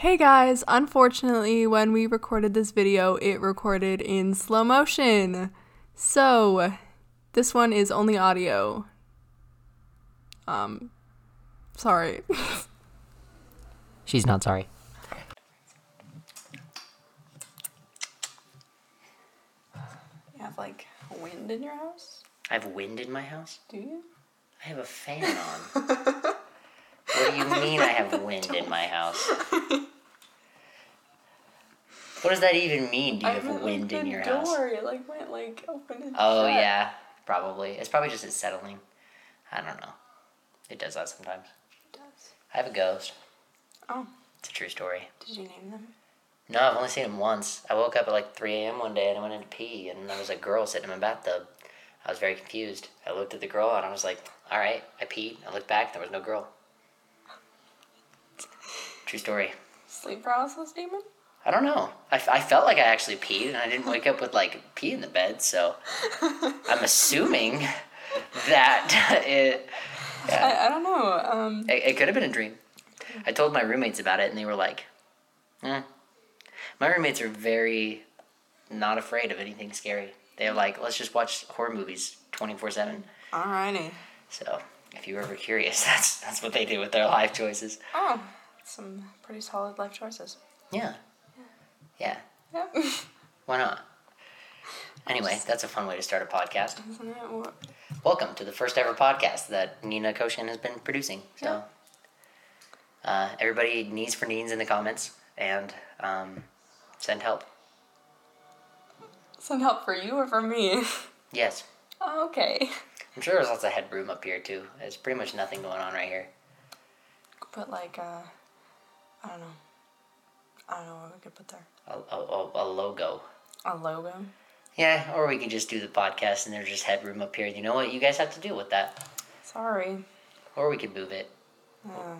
Hey guys, unfortunately, when we recorded this video, it recorded in slow motion. So, this one is only audio. Um, sorry. She's not sorry. You have like wind in your house? I have wind in my house. Do you? I have a fan on. what do you mean I have wind in my house? What does that even mean? Do you have wind in your house? door. It like went like open and Oh shut. yeah, probably. It's probably just it's settling. I don't know. It does that sometimes. It does. I have a ghost. Oh, It's a true story. did you name them? No, I've only seen him once. I woke up at like 3 a.m. one day and I went in to pee, and there was a girl sitting in my bathtub. I was very confused. I looked at the girl and I was like, all right. I peed. I looked back, there was no girl. True story. Sleep paralysis demon? I don't know. I, I felt like I actually peed, and I didn't wake up with like pee in the bed, so I'm assuming that it, I, I don't know. Um, it, it could have been a dream. I told my roommates about it, and they were like, eh. My roommates are very not afraid of anything scary. They're like, let's just watch horror movies 24 7. alrighty. So if you're ever curious, that's, that's what they do with their life choices. Oh, some pretty solid life choices. Yeah. Yeah. Yep. Why not? Anyway, that's a fun way to start a podcast. Isn't it? What? Welcome to the first ever podcast that Nina Koshin has been producing. So, uh, everybody needs for needs in the comments and um, send help. Some help for you or for me? Yes, Oh, okay. I'm sure there's lots of headroom up here too. There's pretty much nothing going on right here. Put like uh, I don't know. I don't know what we could put there. A, a, a, logo. A logo. Yeah, or we could just do the podcast and there's just headroom up here. You know what you guys have to deal with that. Sorry. Or we could move it. Uh,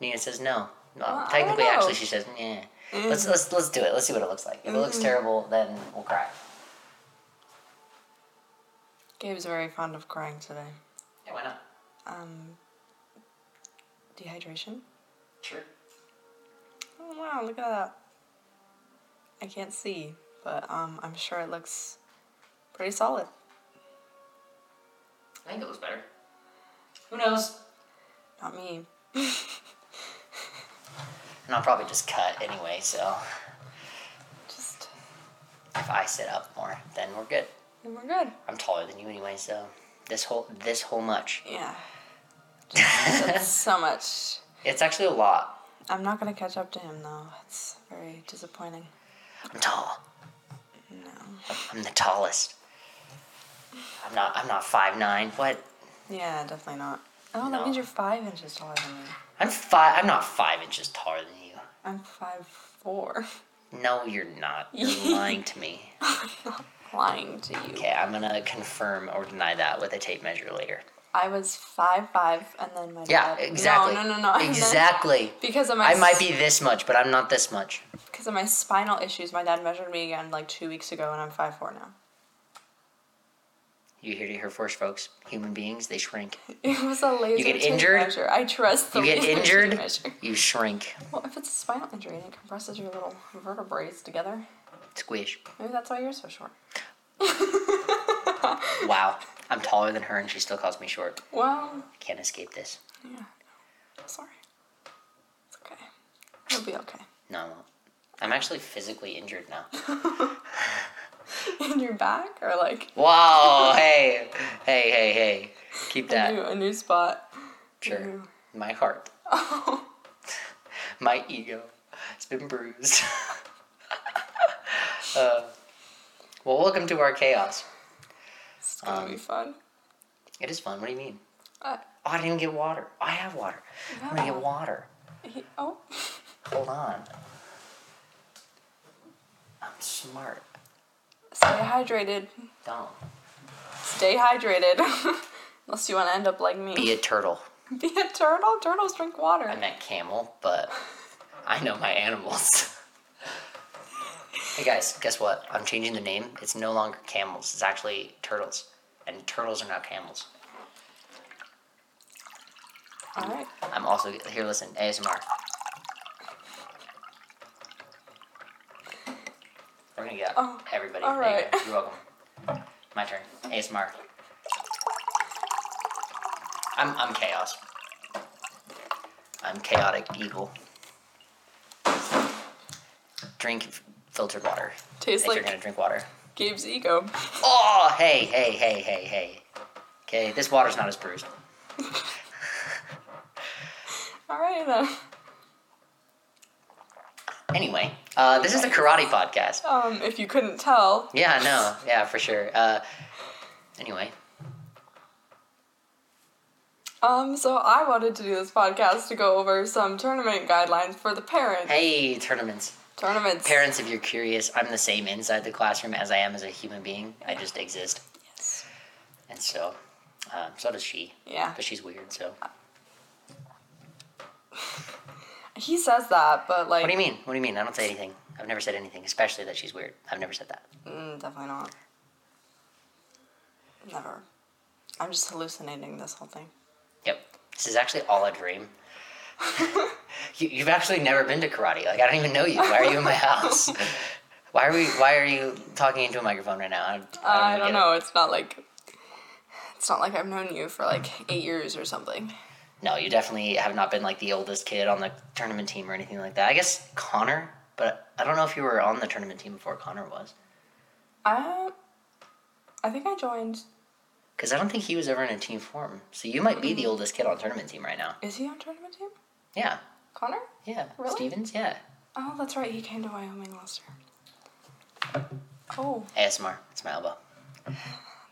Nina says no. No, Well, technically, actually, she says yeah. Let's let's let's do it. Let's see what it looks like. If it looks terrible, then we'll cry. Gabe's very fond of crying today. Yeah, why not? Um, dehydration. Sure. Oh wow! Look at that. I can't see, but um, I'm sure it looks pretty solid. I think it looks better. Who knows? Not me. And I'll probably just cut anyway, so Just if I sit up more, then we're good. and we're good. I'm taller than you anyway, so this whole this whole much. Yeah. Just, so much. It's actually a lot. I'm not gonna catch up to him though. It's very disappointing. I'm tall. No. I'm the tallest. I'm not I'm not five nine. What? Yeah, definitely not. Oh, that No. means you're five inches taller than me. I'm five I'm not five inches taller than you. I'm five four. No, you're not. You're lying to me. I'm not lying to you. Okay, I'm gonna confirm or deny that with a tape measure later. I was five five, and then my Yeah, dad. exactly. No, no, no, no. Exactly. Because of my I might be this much, but I'm not this much. because of my spinal issues. My dad measured me again like two weeks ago, and I'm five four now. You hear it here first, folks. Human beings, they shrink. It was a laser. You get injured? Measure. I trust the You get injured, you shrink. Well, if it's a spinal injury and it compresses your little vertebrae together, Squish. maybe that's why you're so short. Wow. I'm taller than her and she still calls me short. Well, Can't escape this. yeah. Sorry. It's okay. It'll be okay. No, I won't. I'm actually physically injured now. In your back or like Whoa, hey, hey, hey, hey. Keep that. a new a new spot. Sure. New- My heart, Oh. my ego, it's been bruised. uh, well, welcome to our chaos. It's gonna Um, be fun. It is fun. What do you mean? Uh, Oh, I didn't even get water. I have water. I'm gonna get water. he, oh, Hold on. I'm smart. stay hydrated. Don't. Stay hydrated. Unless you want to end up like me. Be a turtle. Be a turtle. Turtles drink water. I meant camel, but I know my animals. Hey guys, guess what? I'm changing the name. It's no longer camels. It's actually turtles, and turtles are now camels. All right. I'm also here. Listen, ASMR. We're gonna get oh, everybody. All right. You You're welcome. My turn. ASMR. I'm I'm chaos. I'm chaotic evil. Drink filtered water. Tastes if you're gonna drink water. Gabe's ego. Oh, hey, hey, hey, hey, hey. Okay, this water's not as bruised. All right then. Anyway, uh, this is the karate podcast. Um, if you couldn't tell, Yeah, no, yeah, for sure. Uh, anyway, um, so I wanted to do this podcast to go over some tournament guidelines for the parents. hey, tournaments. Tournaments. Parents, if you're curious, I'm the same inside the classroom as I am as a human being. I just exist. Yes. And so, um, so does she. Yeah. But she's weird, so. He says that, but like, What do you mean? What do you mean? I don't say anything. I've never said anything, especially that she's weird. I've never said that. Mm, definitely not. Never. I'm just hallucinating this whole thing. Yep. This is actually all a dream. You, you've actually never been to karate. Like I don't even know you. Why are you in my house? Why are we? Why are you talking into a microphone right now? I, don't- uh, I don't get it. know. It's not like it's not like I've known you for like eight years or something. No, you definitely have not been like the oldest kid on the tournament team or anything like that. I guess Connor, but I don't know if you were on the tournament team before Connor was. I, I think I joined. Because I don't think he was ever in a team form. So you might be the mm-hmm. oldest kid on tournament team right now. Is he on tournament team? Yeah. Connor? Yeah. Really? Stevens? Yeah. Oh, that's right. He came to Wyoming last year. Oh, ASMR. It's my elbow. When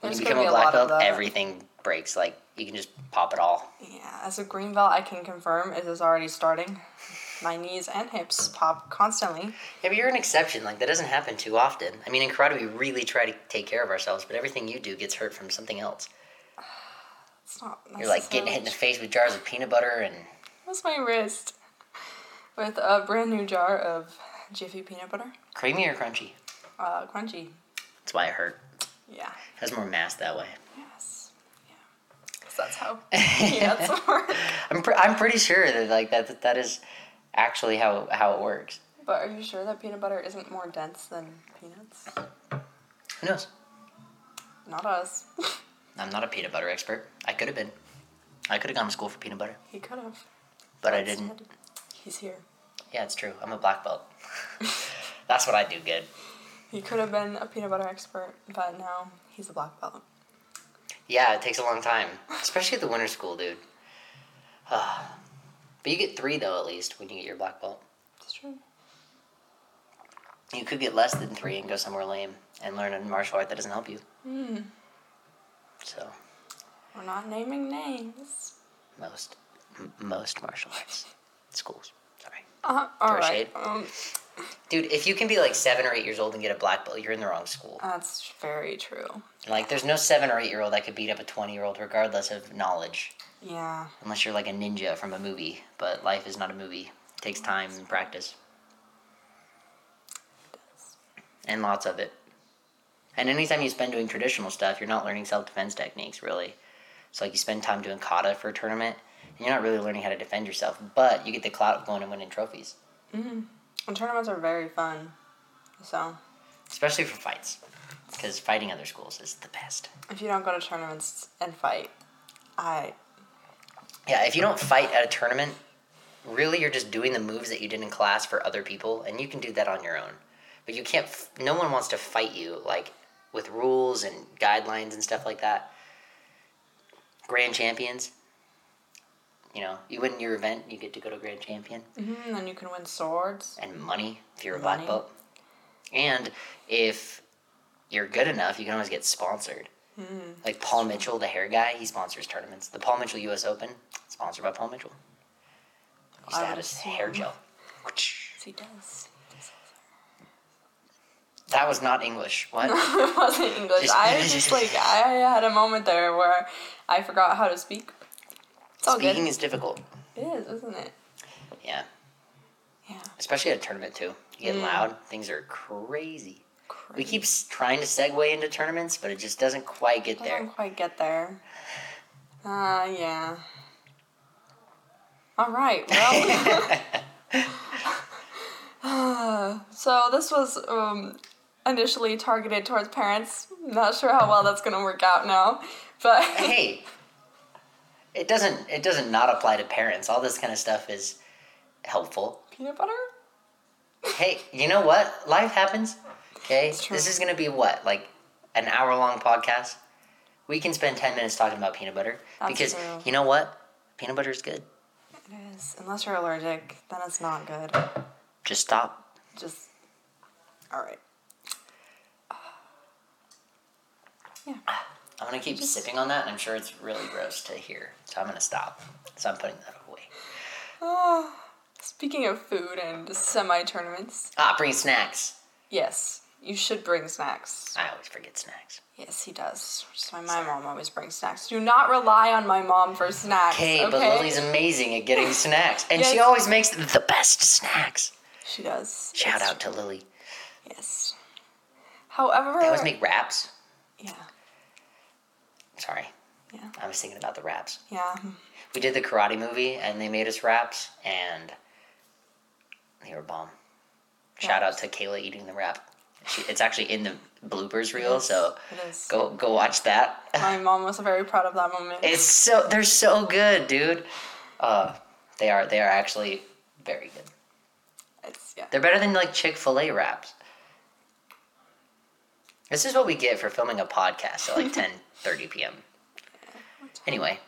there's you become be a a black belt, everything breaks. Like, you can just pop it all. Yeah, as a green belt, I can confirm it is already starting. My knees and hips pop constantly. Yeah, but you're an exception. Like, that doesn't happen too often. I mean, in karate, we really try to take care of ourselves, but everything you do gets hurt from something else. It's not. You're like getting hit in the face with jars of peanut butter and That's my wrist. With a brand new jar of Jiffy peanut butter. creamy or crunchy. Uh, crunchy. That's why it hurt. Yeah. It has more mass that way. Yes. Yeah. 'Cause that's how peanuts work. I'm, pre- I'm pretty sure that like that that is actually how how it works. But are you sure that peanut butter isn't more dense than peanuts? Who knows? Not us. I'm not a peanut butter expert. I could have been. I could have gone to school for peanut butter, he could have. But I didn't. He's here. Yeah, it's true. I'm a black belt. That's what I do good. He could have been a peanut butter expert, but now he's a black belt. Yeah, it takes a long time, especially at the winter school, dude. but you get three though, at least when you get your black belt. It's true. You could get less than three and go somewhere lame and learn a martial art that doesn't help you. Hmm. So We're not naming names. most most martial arts schools. Sorry, Uh, all Throw right. Um, dude. If you can be like seven or eight years old and get a black belt, you're in the wrong school. that's very true. Like, there's no seven or eight year old that could beat up a twenty year old regardless of knowledge, Yeah. unless you're like a ninja from a movie. But life is not a movie. It takes time and practice, and lots of it. And anytime you spend doing traditional stuff, you're not learning self defense techniques really. So like you spend time doing kata for a tournament, you're not really learning how to defend yourself. But you get the clout of going and winning trophies, Mhm. And tournaments are very fun. So especially for fights, because fighting other schools is the best. if you don't go to tournaments and fight, I Yeah, if you don't fight at a tournament, really you're just doing the moves that you did in class for other people, and you can do that on your own. But you can't. f- No one wants to fight you like with rules and guidelines and stuff like that. Grand champions. You know, you win your event, you get to go to grand champion mm then you can win swords. and money if you're a black belt. And if you're good enough, you can always get sponsored. Like Paul Mitchell, the hair guy, he sponsors tournaments. The Paul Mitchell U.S. Open, sponsored by Paul Mitchell. He used I to have his hair gel. He does. That was not English. What? it wasn't English. I just like I had a moment there where I forgot how to speak. It's all Speaking good. is difficult. It is, isn't it? Yeah, Yeah. especially at a tournament too. You get Mm. loud, things are crazy. crazy. We keep trying to segue into tournaments, but it just doesn't quite get there. don't quite get there. Uh, yeah. All right. Well, so this was um, initially targeted towards parents. Not sure how well that's gonna work out now, but hey, it doesn't it doesn't not apply to parents. All this kind of stuff is helpful. peanut butter. Hey, you know what? Life happens. Okay, this is gonna be what like an hour long podcast. We can spend ten minutes talking about peanut butter That's because true. you know what? Peanut butter is good. It is. Unless you're allergic, then it's not good. Just stop. Just. All right. Yeah. I'm gonna keep sipping on that, and I'm sure it's really gross to hear. So I'm gonna stop. So I'm putting that away. Ah, speaking of food and semi tournaments, Ah, bring snacks. yes, you should bring snacks. I always forget snacks. Yes, he does. Which is why my mom always brings snacks. Do not rely on my mom for snacks. Okay, Okay, but Lily's amazing at getting snacks, and she always makes the best snacks. She does. Shout It's- out to Lily. Yes. However, They always make wraps. Sorry, yeah, I was thinking about the wraps. yeah. We did the karate movie, and they made us wraps, and they were bomb. Shout out to Kayla eating the wrap. She, it's actually in the bloopers reel, Yes, so go go watch that. My mom was very proud of that moment. It's so they're so good, dude. Uh, they are they are actually very good. It's yeah. They're better than like Chick Fil A wraps. This is what we get for filming a podcast at like ten thirty p.m. Anyway,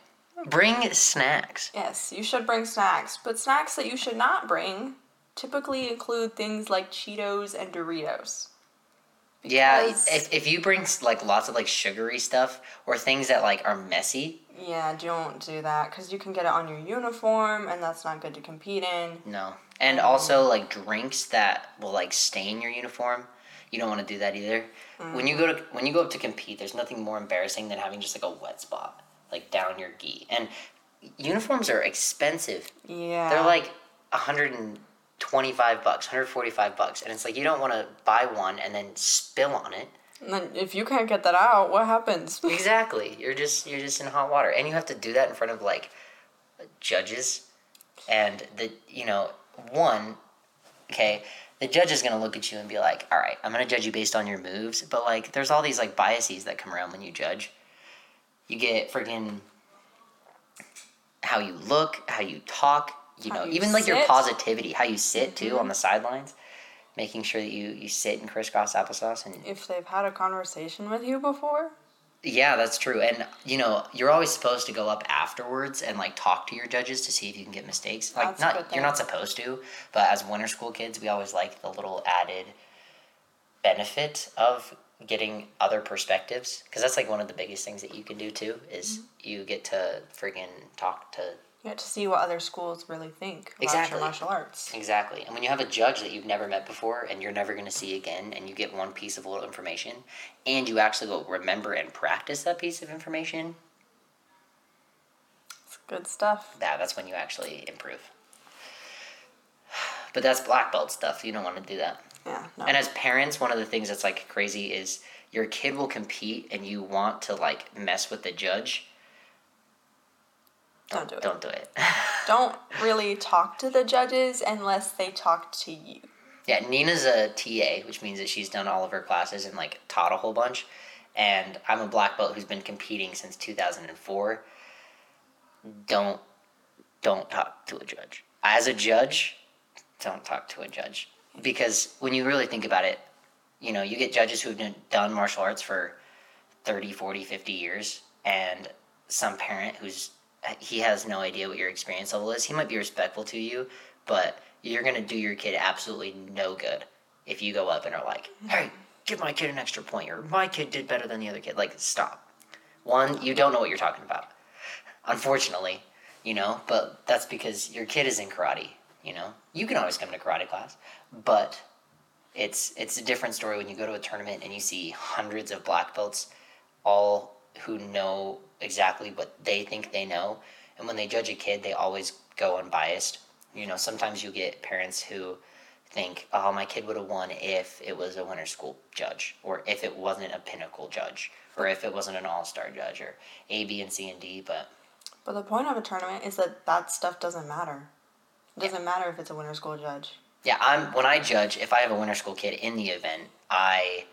bring snacks. Yes, you should bring snacks, but snacks that you should not bring typically include things like Cheetos and Doritos. Yeah, if, if you bring like lots of like sugary stuff or things that like are messy, Yeah, don't do that because you can get it on your uniform, and that's not good to compete in. no. And also like drinks that will like stain your uniform. You don't want to do that either. When you go to when you go up to compete, there's nothing more embarrassing than having just like a wet spot like down your gi. And uniforms are expensive. Yeah. They're like 125 bucks, 145 bucks, and it's like you don't want to buy one and then spill on it. And then if you can't get that out, what happens? Exactly. You're just you're just in hot water, and you have to do that in front of like judges, and the you know one, okay, the judge is gonna look at you and be like, all right, I'm gonna judge you based on your moves, but like there's all these like biases that come around when you judge. You get freaking how you look, how you talk, you How know, you even like your positivity, how you sit too on mm-hmm. the sidelines, making sure that you you sit in crisscross applesauce and if they've had a conversation with you before, Yeah, that's true. And you know, you're always supposed to go up afterwards and like talk to your judges to see if you can get mistakes. Like That's not you're not supposed to, but as winter school kids, we always like the little added benefit of getting other perspectives because that's like one of the biggest things that you can do too is Mm-hmm. you get to friggin' talk to you get to see what other schools really think about Exactly. your martial arts. Exactly. And when you have a judge that you've never met before and you're never going to see again, and you get one piece of little information, and you actually go remember and practice that piece of information, It's good stuff. yeah, that's when you actually improve. But that's black belt stuff. You don't want to do that. Yeah. No. And as parents, one of the things that's like crazy is your kid will compete and you want to like mess with the judge. Don't do it. Don't do it. Don't really talk to the judges unless they talk to you. Yeah, Nina's a TA, which means that she's done all of her classes and like taught a whole bunch. And I'm a black belt who's been competing since 2004. Don't don't talk to a judge. As a judge, don't talk to a judge because when you really think about it, you know, you get judges who've done- done martial arts for 30, 40, 50 years and some parent who's Uh, he has no idea what your experience level is. He might be respectful to you, but you're gonna do your kid absolutely no good if you go up and are like, mm-hmm. "Hey, give my kid an extra point," or "My kid did better than the other kid." Like, stop. One, you don't know what you're talking about. Unfortunately, you know, but that's because your kid is in karate. You know, you can always come to karate class, but it's it's a different story when you go to a tournament and you see hundreds of black belts, all who know exactly what they think they know, and when they judge a kid, they always go unbiased. You know, sometimes you get parents who think, "Oh, my kid would have won if it was a winter school judge, or if it wasn't a pinnacle judge, or if it wasn't an all star judge, or A, B, and C and D." But But the point of a tournament is that that stuff doesn't matter. It doesn't matter if it's a winter school judge. Yeah, I'm when I judge, if I have a winter school kid in the event, I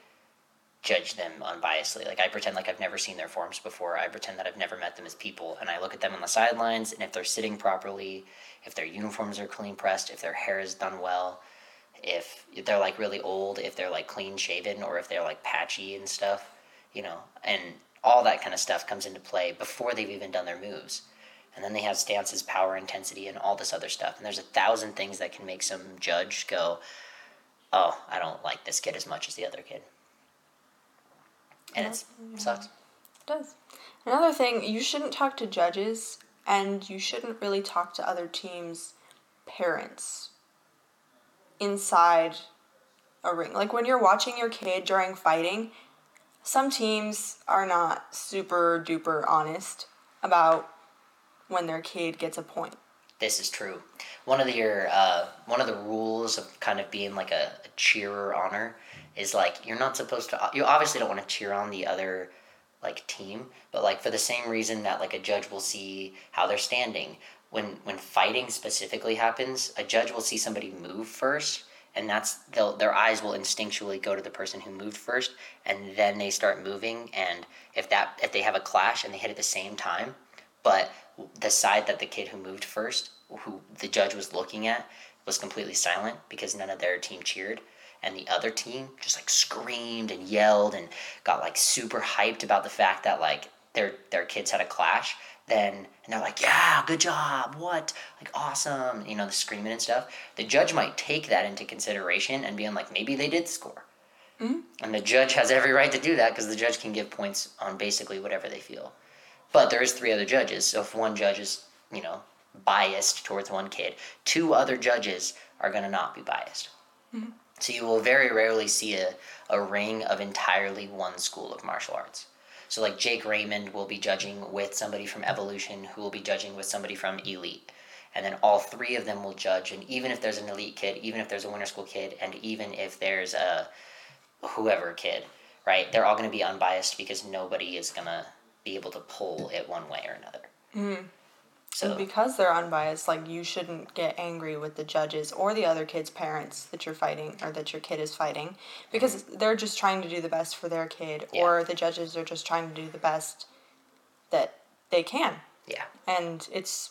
judge them unbiasedly. Like I pretend like I've never seen their forms before. I pretend that I've never met them as people and I look at them on the sidelines and if they're sitting properly, if their uniforms are clean pressed, if their hair is done well, if they're like really old, if they're like clean shaven or if they're like patchy and stuff, you know, and all that kind of stuff comes into play before they've even done their moves. And then they have stances, power, intensity, and all this other stuff. And there's a thousand things that can make some judge go, oh, I don't like this kid as much as the other kid. And Yeah. it sucks. It does. Another thing, you shouldn't talk to judges and you shouldn't really talk to other teams' parents inside a ring. Like when you're watching your kid during fighting, some teams are not super duper honest about when their kid gets a point. This is true. One of the your uh, one of the rules of kind of being like a, a cheerer honor is like you're not supposed to. Uh, you obviously don't want to cheer on the other like team, but like for the same reason that like a judge will see how they're standing when when fighting specifically happens, a judge will see somebody move first, and that's they'll their eyes will instinctually go to the person who moved first, and then they start moving. And if that if they have a clash and they hit at the same time, but the side that the kid who moved first, who the judge was looking at, was completely silent because none of their team cheered. And the other team just like screamed and yelled and got like super hyped about the fact that like their their kids had a clash. Then and they're like, yeah, good job, what, like awesome, you know, the screaming and stuff. The judge might take that into consideration and being like, maybe they did score. Mm-hmm. And the judge has every right to do that because the judge can give points on basically whatever they feel. But there is three other judges, so if one judge is, you know, biased towards one kid, two other judges are going to not be biased. Mm-hmm. So you will very rarely see a, a ring of entirely one school of martial arts. So like Jake Raymond will be judging with somebody from Evolution who will be judging with somebody from Elite. And then all three of them will judge and even if there's an elite kid, even if there's a winter school kid, and even if there's a whoever kid, right? They're all going to be unbiased because nobody is going to be able to pull it one way or another. Mm. So And because they're unbiased, like you shouldn't get angry with the judges or the other kids' parents that you're fighting or that your kid is fighting because mm-hmm. they're just trying to do the best for their kid Yeah. or the judges are just trying to do the best that they can. yeah, And it's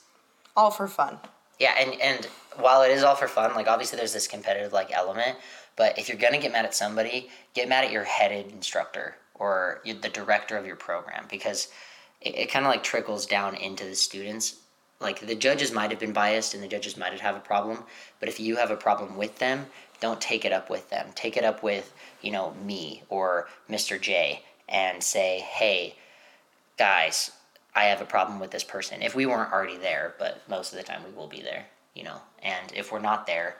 all for fun. yeah, and and while it is all for fun, like obviously there's this competitive like element, but if you're gonna get mad at somebody, get mad at your headed instructor or the director of your program because it, it kind of like trickles down into the students. Like the judges might have been biased and the judges might have a problem, but if you have a problem with them, don't take it up with them. Take it up with you know me or Mr. J and say, hey, guys, I have a problem with this person. If we weren't already there, but most of the time we will be there, you know. And if we're not there,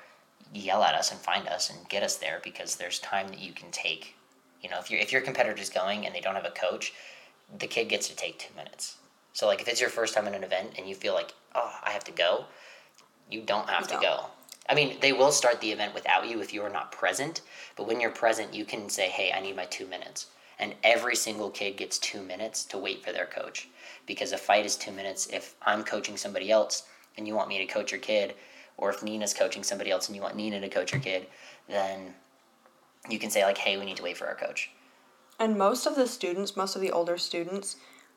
yell at us and find us and get us there because there's time that you can take. You know, if your if your competitor's going and they don't have a coach, the kid gets to take two minutes. So like if it's your first time in an event and you feel like, oh, I have to go, you don't have You to don't. go. I mean, they will start the event without you if you are not present, but when you're present, you can say, hey, I need my two minutes. And every single kid gets two minutes to wait for their coach. Because a fight is two minutes. If I'm coaching somebody else and you want me to coach your kid, or if Nina's coaching somebody else and you want Nina to coach your kid, then you can say, like, hey, we need to wait for our coach. And most of the students, most of the older students,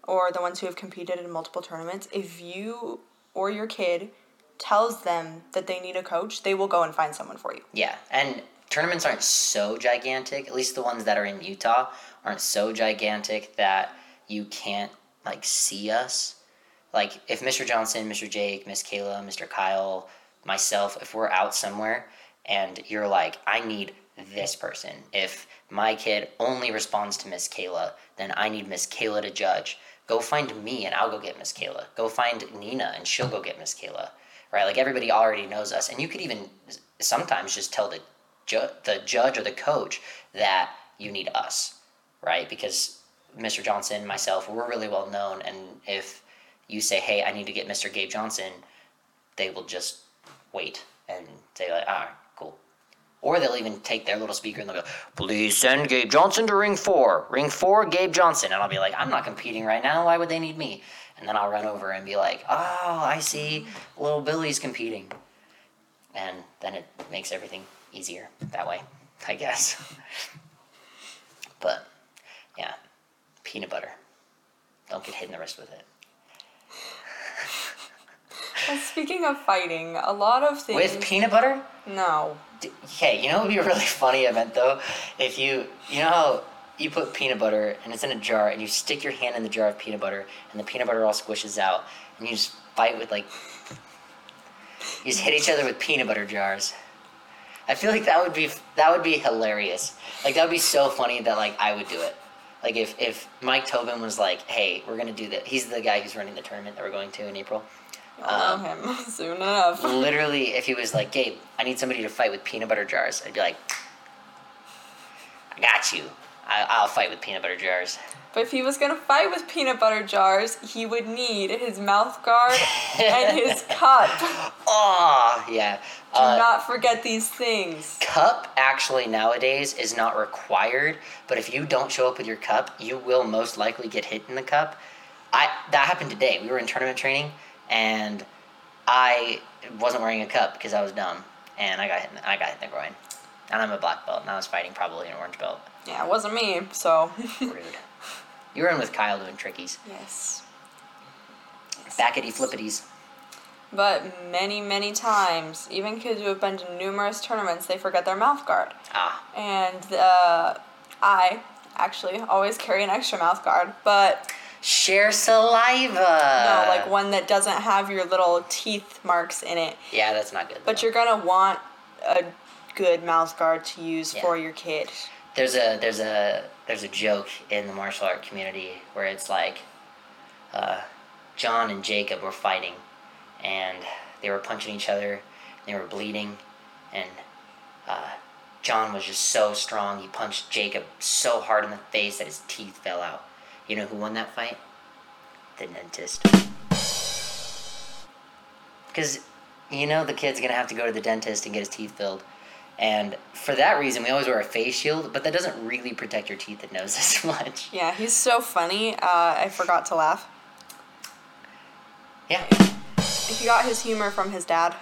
or the ones who have competed in multiple tournaments, if you or your kid tells them that they need a coach, they will go and find someone for you. Yeah, and tournaments aren't so gigantic. At least the ones that are in Utah aren't so gigantic that you can't like see us. Like if Mr. Johnson, Mr. Jake, Miss Kayla, Mr. Kyle, myself, if we're out somewhere and you're like, I need this person. If my kid only responds to Miss Kayla, then I need Miss Kayla to judge. Go find me and I'll go get Miss Kayla. Go find Nina and she'll go get Miss Kayla. Right? Like everybody already knows us. And you could even sometimes just tell the, ju- the judge or the coach that you need us. Right? Because Mr. Johnson, myself, we're really well known. And if you say, hey, I need to get Mr. Gabe Johnson, they will just wait and say, like, all right, cool. Or they'll even take their little speaker and they'll go, please send Gabe Johnson to ring four. Ring four, Gabe Johnson. And I'll be like, I'm not competing right now. Why would they need me? And then I'll run over and be like, oh, I see. Little Billy's competing. and then it makes everything easier that way, I guess. but yeah, peanut butter. Don't get hit in the wrist with it. Speaking of fighting, a lot of things. With peanut butter? no. D- Okay, you know what would be a really funny event though? If you, you know how you put peanut butter and it's in a jar and you stick your hand in the jar of peanut butter and the peanut butter all squishes out and you just fight with like, you just hit each other with peanut butter jars. I feel like that would be that would be hilarious. Like that would be so funny that like I would do it. Like if if Mike Tobin was like, "Hey, we're gonna do that." He's the guy who's running the tournament that we're going to in April. I'll Um, know him soon enough. literally, if he was like, Gabe, I need somebody to fight with peanut butter jars, I'd be like, I got you. I, I'll fight with peanut butter jars. But if he was gonna fight with peanut butter jars, he would need his mouth guard and his cup. Oh, yeah. Do Uh, not forget these things. cup actually nowadays is not required, but if you don't show up with your cup, you will most likely get hit in the cup. I that happened today. We were in tournament training, and I wasn't wearing a cup because I was dumb, and I got hit. In the, I got hit in the groin, and I'm a black belt, and I was fighting probably an orange belt. Yeah, it wasn't me, so. Rude. You were in with Kyle doing trickies. yes. Backety flippities. But many, many times, even kids who have been to numerous tournaments, they forget their mouth guard. Ah, And uh, I actually always carry an extra mouth guard, but share saliva. no, like one that doesn't have your little teeth marks in it. Yeah, that's not good. But though. you're gonna want a good mouth guard to use Yeah. for your kid. there's a there's a there's a joke in the martial art community where it's like, uh, John and Jacob were fighting, and they were punching each other. They were bleeding, and uh, John was just so strong. He punched Jacob so hard in the face that his teeth fell out. You know who won that fight? The dentist. Because you know the kid's gonna have to go to the dentist and get his teeth filled. And for that reason, we always wear a face shield, but that doesn't really protect your teeth and nose as much. Yeah, he's so funny. Uh, I forgot to laugh. Yeah. He got his humor from his dad.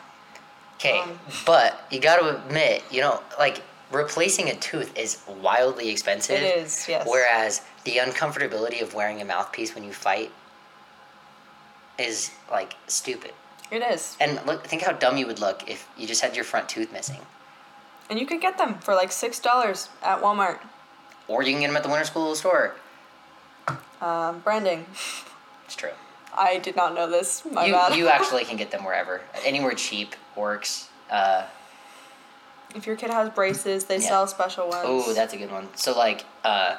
Okay, Um. but you got to admit, you know, like replacing a tooth is wildly expensive. It is, yes. Whereas the uncomfortability of wearing a mouthpiece when you fight is like stupid. It is. And look, think how dumb you would look if you just had your front tooth missing. And you could get them for like $6 at Walmart. Or you can get them at the Winter School store. Um, branding. It's true. I did not know this. My you, bad. you actually can get them wherever. Anywhere cheap works. Uh, if your kid has braces, they Yeah. sell special ones. Oh, that's a good one. So like, uh,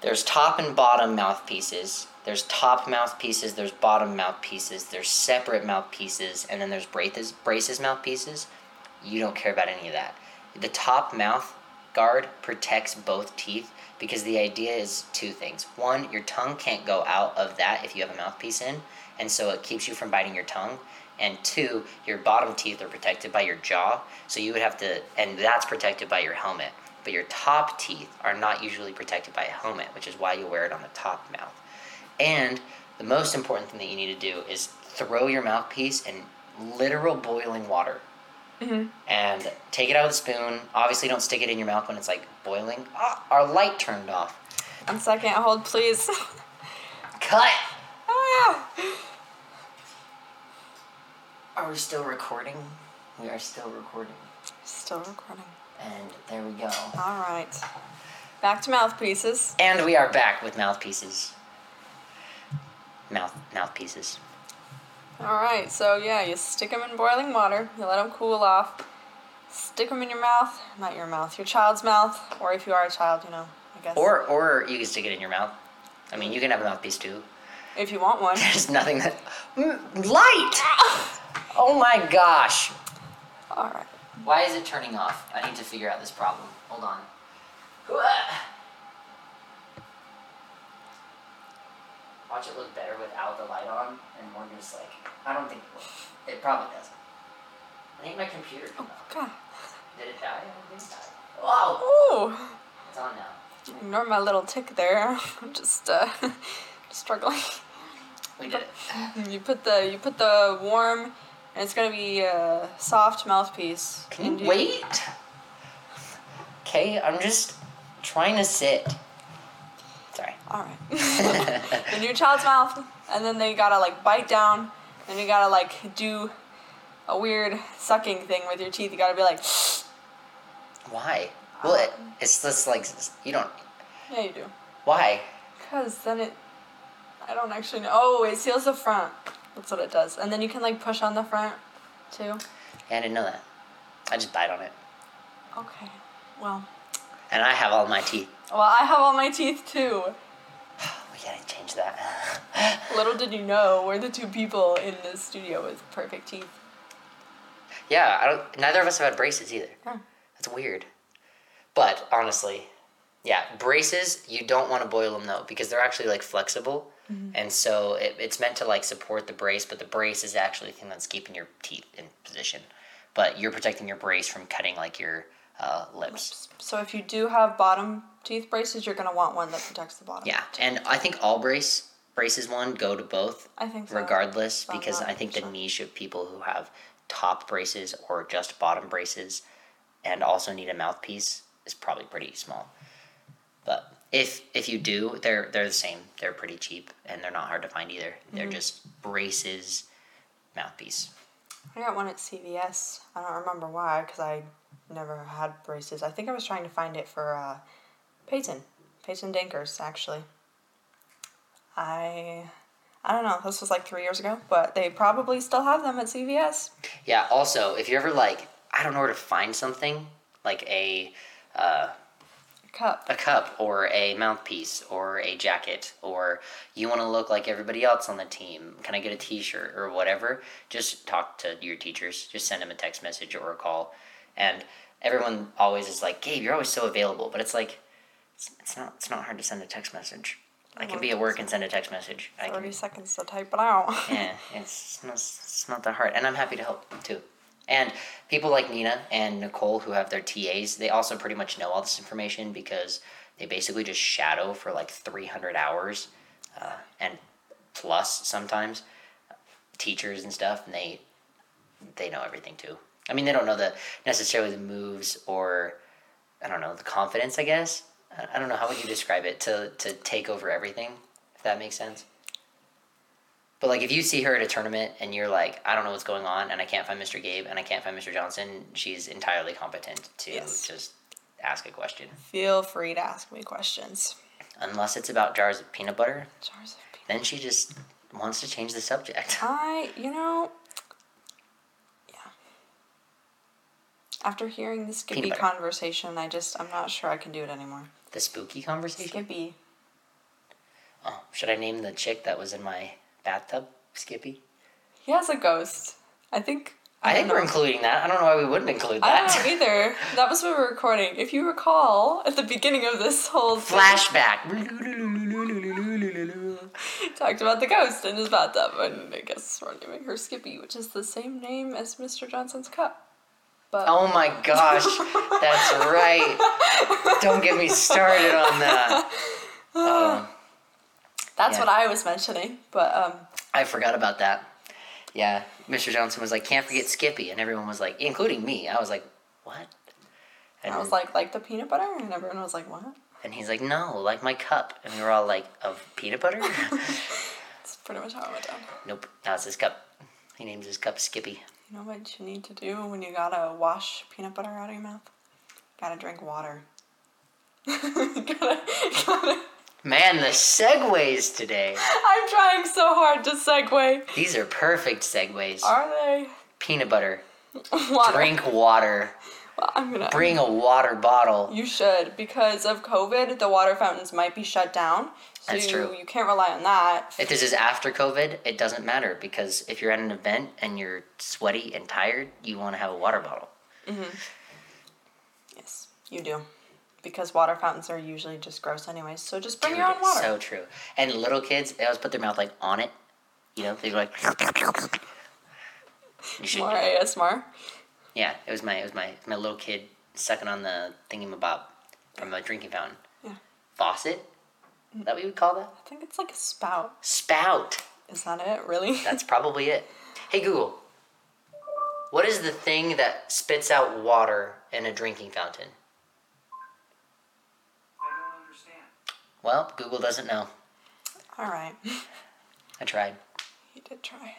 there's top and bottom mouthpieces. There's top mouthpieces. There's bottom mouthpieces. There's separate mouthpieces, and then there's braces braces mouthpieces. You don't care about any of that. The top mouth guard protects both teeth because the idea is two things. One, your tongue can't go out of that if you have a mouthpiece in, and so it keeps you from biting your tongue. And two, your bottom teeth are protected by your jaw, so you would have to, and that's protected by your helmet. But your top teeth are not usually protected by a helmet, which is why you wear it on the top mouth. And the most important thing that you need to do is throw your mouthpiece in literal boiling water. Mhm. And take it out with a spoon. Obviously, don't stick it in your mouth when it's like boiling. Ah, our light turned off. One second, hold please. Cut! ah! Are we still recording? We are still recording. Still recording. And there we go. All right. Back to mouthpieces. And we are back with mouthpieces. Mouth mouthpieces. All right. So yeah, you stick them in boiling water. You let them cool off. Stick them in your mouth. Not your mouth. Your child's mouth. Or if you are a child, you know. I guess. Or or you can stick it in your mouth. I mean, you can have a mouthpiece too. if you want one. There's nothing that Mm, light. Oh my gosh. All right. Why is it turning off? I need to figure out this problem. Hold on. Watch it look better without the light on, and more just like I don't think it will. It probably doesn't. I think my computer turned off. God. Did it die? I don't think it died. Wow. Ooh. It's on now. Ignore my little tick there. I'm just uh, struggling. We did it. You put the you put the warm And it's gonna be a soft mouthpiece. Can you wait? Okay, I'm just trying to sit. Sorry. All right. in your child's mouth, and then they gotta like bite down, and you gotta like do a weird sucking thing with your teeth. You gotta be like, Why? Well, it, it's just like you don't. yeah, you do. Why? Cause then it, I don't actually know. Oh, it seals the front. That's what it does. And then you can like push on the front, too. Yeah, I didn't know that. I just bite on it, Okay. Well, and I have all my teeth. well, I have all my teeth too. We gotta change that. Little did you know, we're the two people in this studio with perfect teeth. yeah, I don't. Neither of us have had braces either. Yeah. That's weird. But honestly, yeah, braces you don't want to boil them though because they're actually like flexible, and so it, it's meant to like support the brace, but the brace is actually the thing that's keeping your teeth in position. But you're protecting your brace from cutting like your uh, lips. So if you do have bottom teeth braces, you're gonna want one that protects the bottom. Yeah, and I think all brace braces one go to both I think so. regardless About because I think the niche of people who have top braces or just bottom braces and also need a mouthpiece is probably pretty small. But if if you do, they're they're the same. They're pretty cheap and they're not hard to find either. They're Mm-hmm. just braces, mouthpiece. I got one at CVS. I don't remember why, because I never had braces. I think I was trying to find it for uh, Peyton. Peyton Dankers, actually. I. I don't know. This was like three years ago, but they probably still have them at CVS. Yeah. Also, if you're ever like, I don't know where to find something like a uh, Cup. a cup or a mouthpiece or a jacket or you want to look like everybody else on the team can i get a t-shirt or whatever? Just talk to your teachers just send them a text message or a call. And everyone always is like gabe you're always so available but it's like it's, it's not it's not hard to send a text message. I can be at work and send a text message. I Thirty can seconds to type it out. yeah it's not, it's not that hard. And i'm happy to help too and people like nina and nicole who have their tas they also pretty much know all this information because they basically just shadow for like 300 hours uh, and plus sometimes teachers and stuff and they they know everything too. I mean they don't know the necessarily the moves or i don't know the confidence i guess. I- i don't know how would you describe it to to take over everything if that makes sense but like if you see her at a tournament and you're like, I don't know what's going on and I can't find Mr. Gabe and I can't find Mr. Johnson, she's entirely competent to Yes. just ask a question. Feel free to ask me questions. Unless it's about jars of peanut butter, Jars of peanut. then she just wants to change the subject. I, you know, yeah. After hearing the Skippy Peanut butter. conversation, I just, I'm not sure I can do it anymore. The spooky conversation? Skippy. Oh, should I name the chick that was in my bathtub Skippy? He has a ghost. I think. I, think don't we're including that. I don't know why we wouldn't include I that. don't know either. That was when we were recording. If you recall, at the beginning of this whole Flashback. talked about the ghost in his bathtub, and I guess we're naming her Skippy, which is the same name as Mr. Johnson's cup. But Oh my gosh, that's right. Don't get me started on that. Um, that's yeah. what I was mentioning. But um, I forgot about that. Yeah, Mr. Johnson was like, "Can't forget Skippy," and everyone was like, including me. I was like, "What?" And, I was like, like the peanut butter, and everyone was like, what? and he's like, "No, like my cup," and we were all like, "Of peanut butter?" That's pretty much how it went down. nope, that's his cup. He names his cup Skippy. You know what you need to do when you gotta wash peanut butter out of your mouth? Gotta drink water. gotta, gotta. Man, the segues today. I'm trying so hard to segue. These are perfect segues. Are they? Peanut butter. Water. Drink water. Well, I'm gonna. Bring a water bottle. You should because of COVID. The water fountains might be shut down. So That's you, true. You can't rely on that. If this is after COVID, it doesn't matter because if you're at an event and you're sweaty and tired, you want to have a water bottle. Mm-hmm. Yes, you do. Because water fountains are usually just gross, anyways. So just bring Dude, your own water. So true. And little kids, they always put their mouth like on it. You know, they're like. You should. More ASMR. Yeah, it was my it was my my little kid sucking on the thingamabob from a drinking fountain. Yeah. Faucet. Is that what you would call that? I think it's like a spout. Spout. Is that it? Really? That's probably it. Hey Google, What is the thing that spits out water in a drinking fountain? I don't understand. Well, Google doesn't know. All right. I tried. You did try.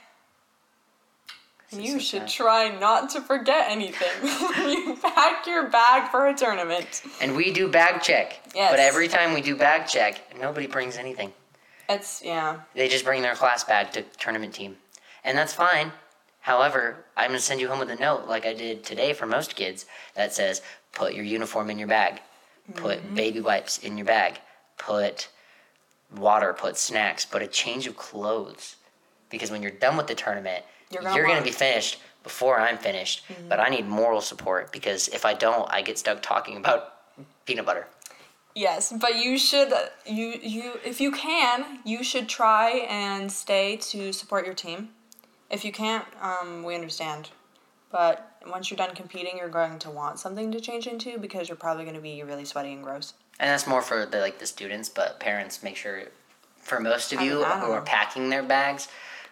You should try not to forget anything. when you pack your bag for a tournament. And we do bag check. Yes. But every time we do bag check, nobody brings anything. It's yeah. They just bring their class bag to tournament team. And that's fine. However, I'm going to send you home with a note, like I did today for most kids, that says put your uniform in your bag, put mm-hmm. baby wipes in your bag, put water, put snacks, put a change of clothes. Because when you're done with the tournament, You're you're gonna going to want- be finished before I'm finished. But I need moral support because if I don't, I get stuck talking about peanut butter. Yes, but you should you you if you can, you should try and stay to support your team. If you can't, um, we understand. But once you're done competing, you're going to want something to change into because you're probably going to be really sweaty and gross. And that's more for the like the students, but parents make sure for most of you mean, I don't who are packing their bags,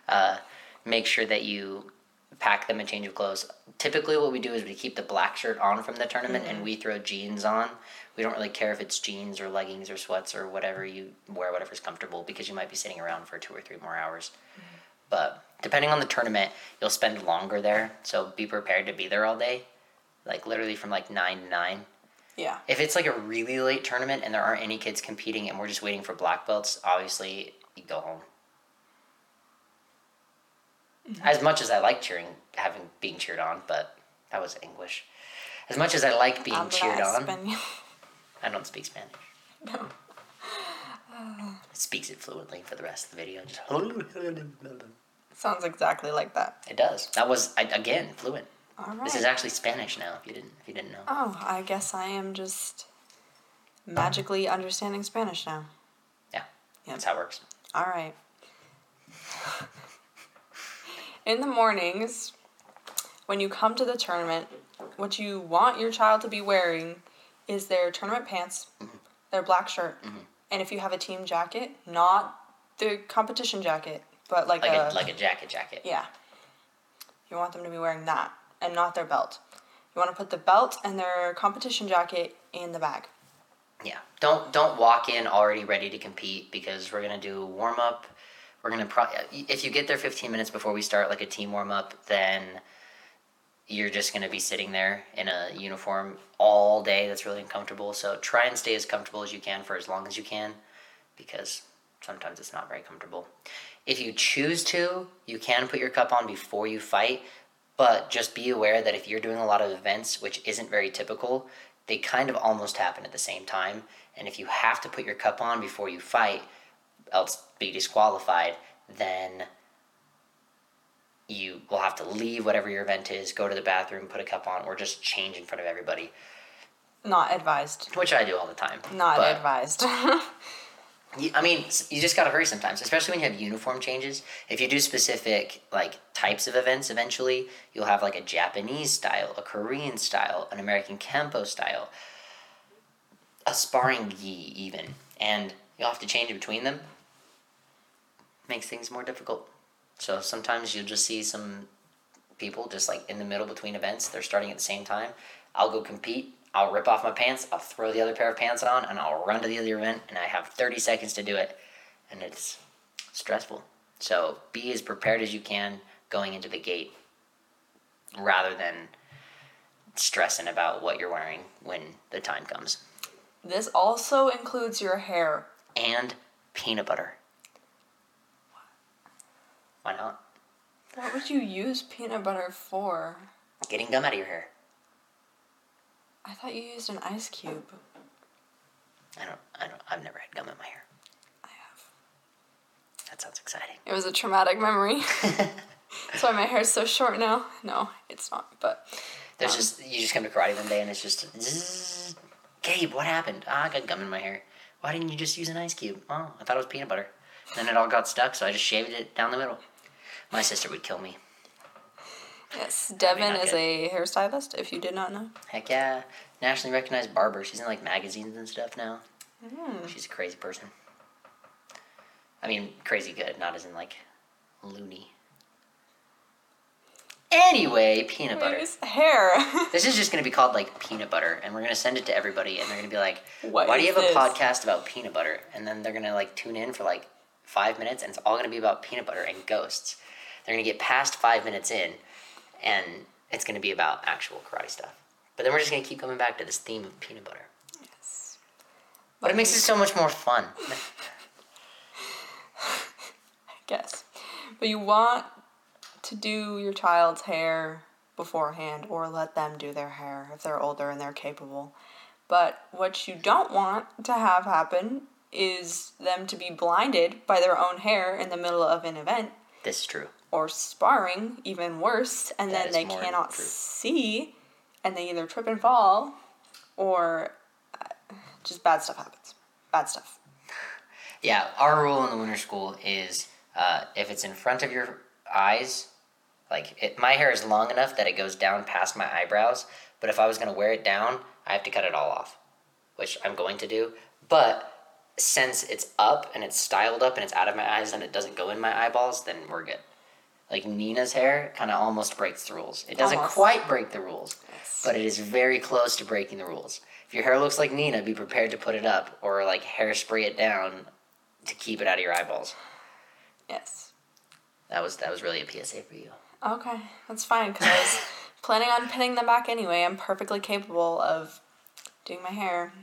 uh, make sure that you pack them a change of clothes. Typically what we do is we keep the black shirt on from the tournament Mm-hmm. and we throw jeans on. We don't really care if it's jeans or leggings or sweats or whatever you wear whatever's comfortable because you might be sitting around for two or three more hours. Mm-hmm. But depending on the tournament, you'll spend longer there, so be prepared to be there all day. Like literally from like 9 to 9 Yeah. if it's like a really late tournament and there aren't any kids competing and we're just waiting for black belts, obviously you go home. Mm-hmm. As much as I like cheering, having being cheered on, but that was English. As much as I like being Habla cheered on. I don't speak Spanish. No. It speaks it fluently for the rest of the video. Just Sounds exactly like that. it does. That was again fluent. All right. This is actually Spanish now. If you didn't, if you didn't know. Oh, I guess I am just magically understanding Spanish now. Yeah, Yep. that's how it works. All right. In the mornings, when you come to the tournament, what you want your child to be wearing is their tournament pants, mm-hmm. their black shirt, mm-hmm. and if you have a team jacket, not the competition jacket, but like, Like a, a like a jacket, jacket. yeah. You want them to be wearing that and not their belt. You want to put the belt and their competition jacket in the bag. Yeah. Don't don't walk in already ready to compete because we're gonna do warm up. We're gonna pro- if you get there 15 minutes before we start like a team warm up, then you're just gonna be sitting there in a uniform all day. That's really uncomfortable. So try and stay as comfortable as you can for as long as you can, because sometimes it's not very comfortable. If you choose to, you can put your cup on before you fight, but just be aware that if you're doing a lot of events, which isn't very typical, they kind of almost happen at the same time. And if you have to put your cup on before you fight, else be disqualified, then you will have to leave whatever your event is, go to the bathroom, put a cup on, or just change in front of everybody, Not advised. which I do all the time. Not advised. I mean, you just gotta hurry sometimes, especially when you have uniform changes. If you do specific like types of events, eventually you'll have like a Japanese style, a Korean style, an American kempo style, a sparring gi even, and you'll have to change between them. Makes things more difficult. So sometimes you'll just see some people just like in the middle between events. They're starting at the same time. I'll go compete. I'll rip off my pants. I'll throw the other pair of pants on, and I'll run to the other event. And I have thirty seconds to do it, and it's stressful. So be as prepared as you can going into the gate, rather than stressing about what you're wearing when the time comes. this also includes your hair. And peanut butter. Why not? What would you use peanut butter for? Getting gum out of your hair. I thought you used an ice cube. I don't. I don't. I've never had gum in my hair. I have. That sounds exciting. It was a traumatic memory. That's why my hair's so short now. No, it's not. But There's Um, just you just come to karate one day and it's just zzz, Gabe, what happened? Ah, I got gum in my hair. Why didn't you just use an ice cube? Oh, I thought it was peanut butter. then it all got stuck, so I just shaved it down the middle. My sister would kill me. Yes, Devin is good. a hairstylist. If you did not know. Heck yeah, nationally recognized barber. She's in like magazines and stuff now. Hmm. She's a crazy person. I mean, crazy good, not as in like loony. Anyway, peanut butter. Where's hair? This is just going to be called like peanut butter, and we're going to send it to everybody, and they're going to be like, What "Why do you is have a podcast about peanut butter?" And then they're going to like tune in for like five minutes, and it's all going to be about peanut butter and ghosts. They're going to get past five minutes in, and it's going to be about actual karate stuff. But then we're just going to keep coming back to this theme of peanut butter. yes. But it makes it so much more fun. I guess. But you want to do your child's hair beforehand or let them do their hair if they're older and they're capable. But what you don't want to have happen is them to be blinded by their own hair in the middle of an event this is true. Or sparring, even worse, and That then they cannot true. see and they either trip and fall or uh, just bad stuff happens. Bad stuff. Yeah, our rule in the winter school is uh, if it's in front of your eyes, like it, my hair is long enough that it goes down past my eyebrows. But if I was gonna wear it down, I have to cut it all off, which I'm going to do. But since it's up and it's styled up and it's out of my eyes and it doesn't go in my eyeballs, then we're good. Like Nina's hair kind of almost breaks the rules. It doesn't Almost. quite break the rules, Yes. but it is very close to breaking the rules. If your hair looks like Nina, be prepared to put it up or like hairspray it down to keep it out of your eyeballs. Yes. That was that was really a PSA for you. Okay, that's fine because I was planning on pinning them back anyway. I'm perfectly capable of doing my hair.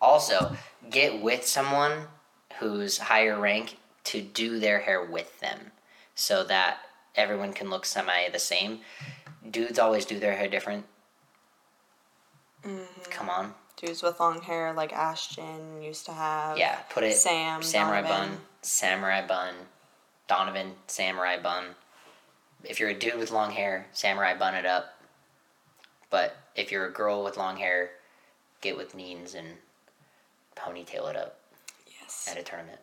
Also, get with someone who's higher rank to do their hair with them, so that everyone can look semi the same. Dudes always do their hair different. Mm-hmm. Come on, Dudes with long hair like Ashton used to have. yeah, put it Sam, samurai Donovan. bun, samurai bun, Donovan, samurai bun. If you're a dude with long hair, samurai bun it up. But if you're a girl with long hair, get with Neens and ponytail it up Yes. at a tournament.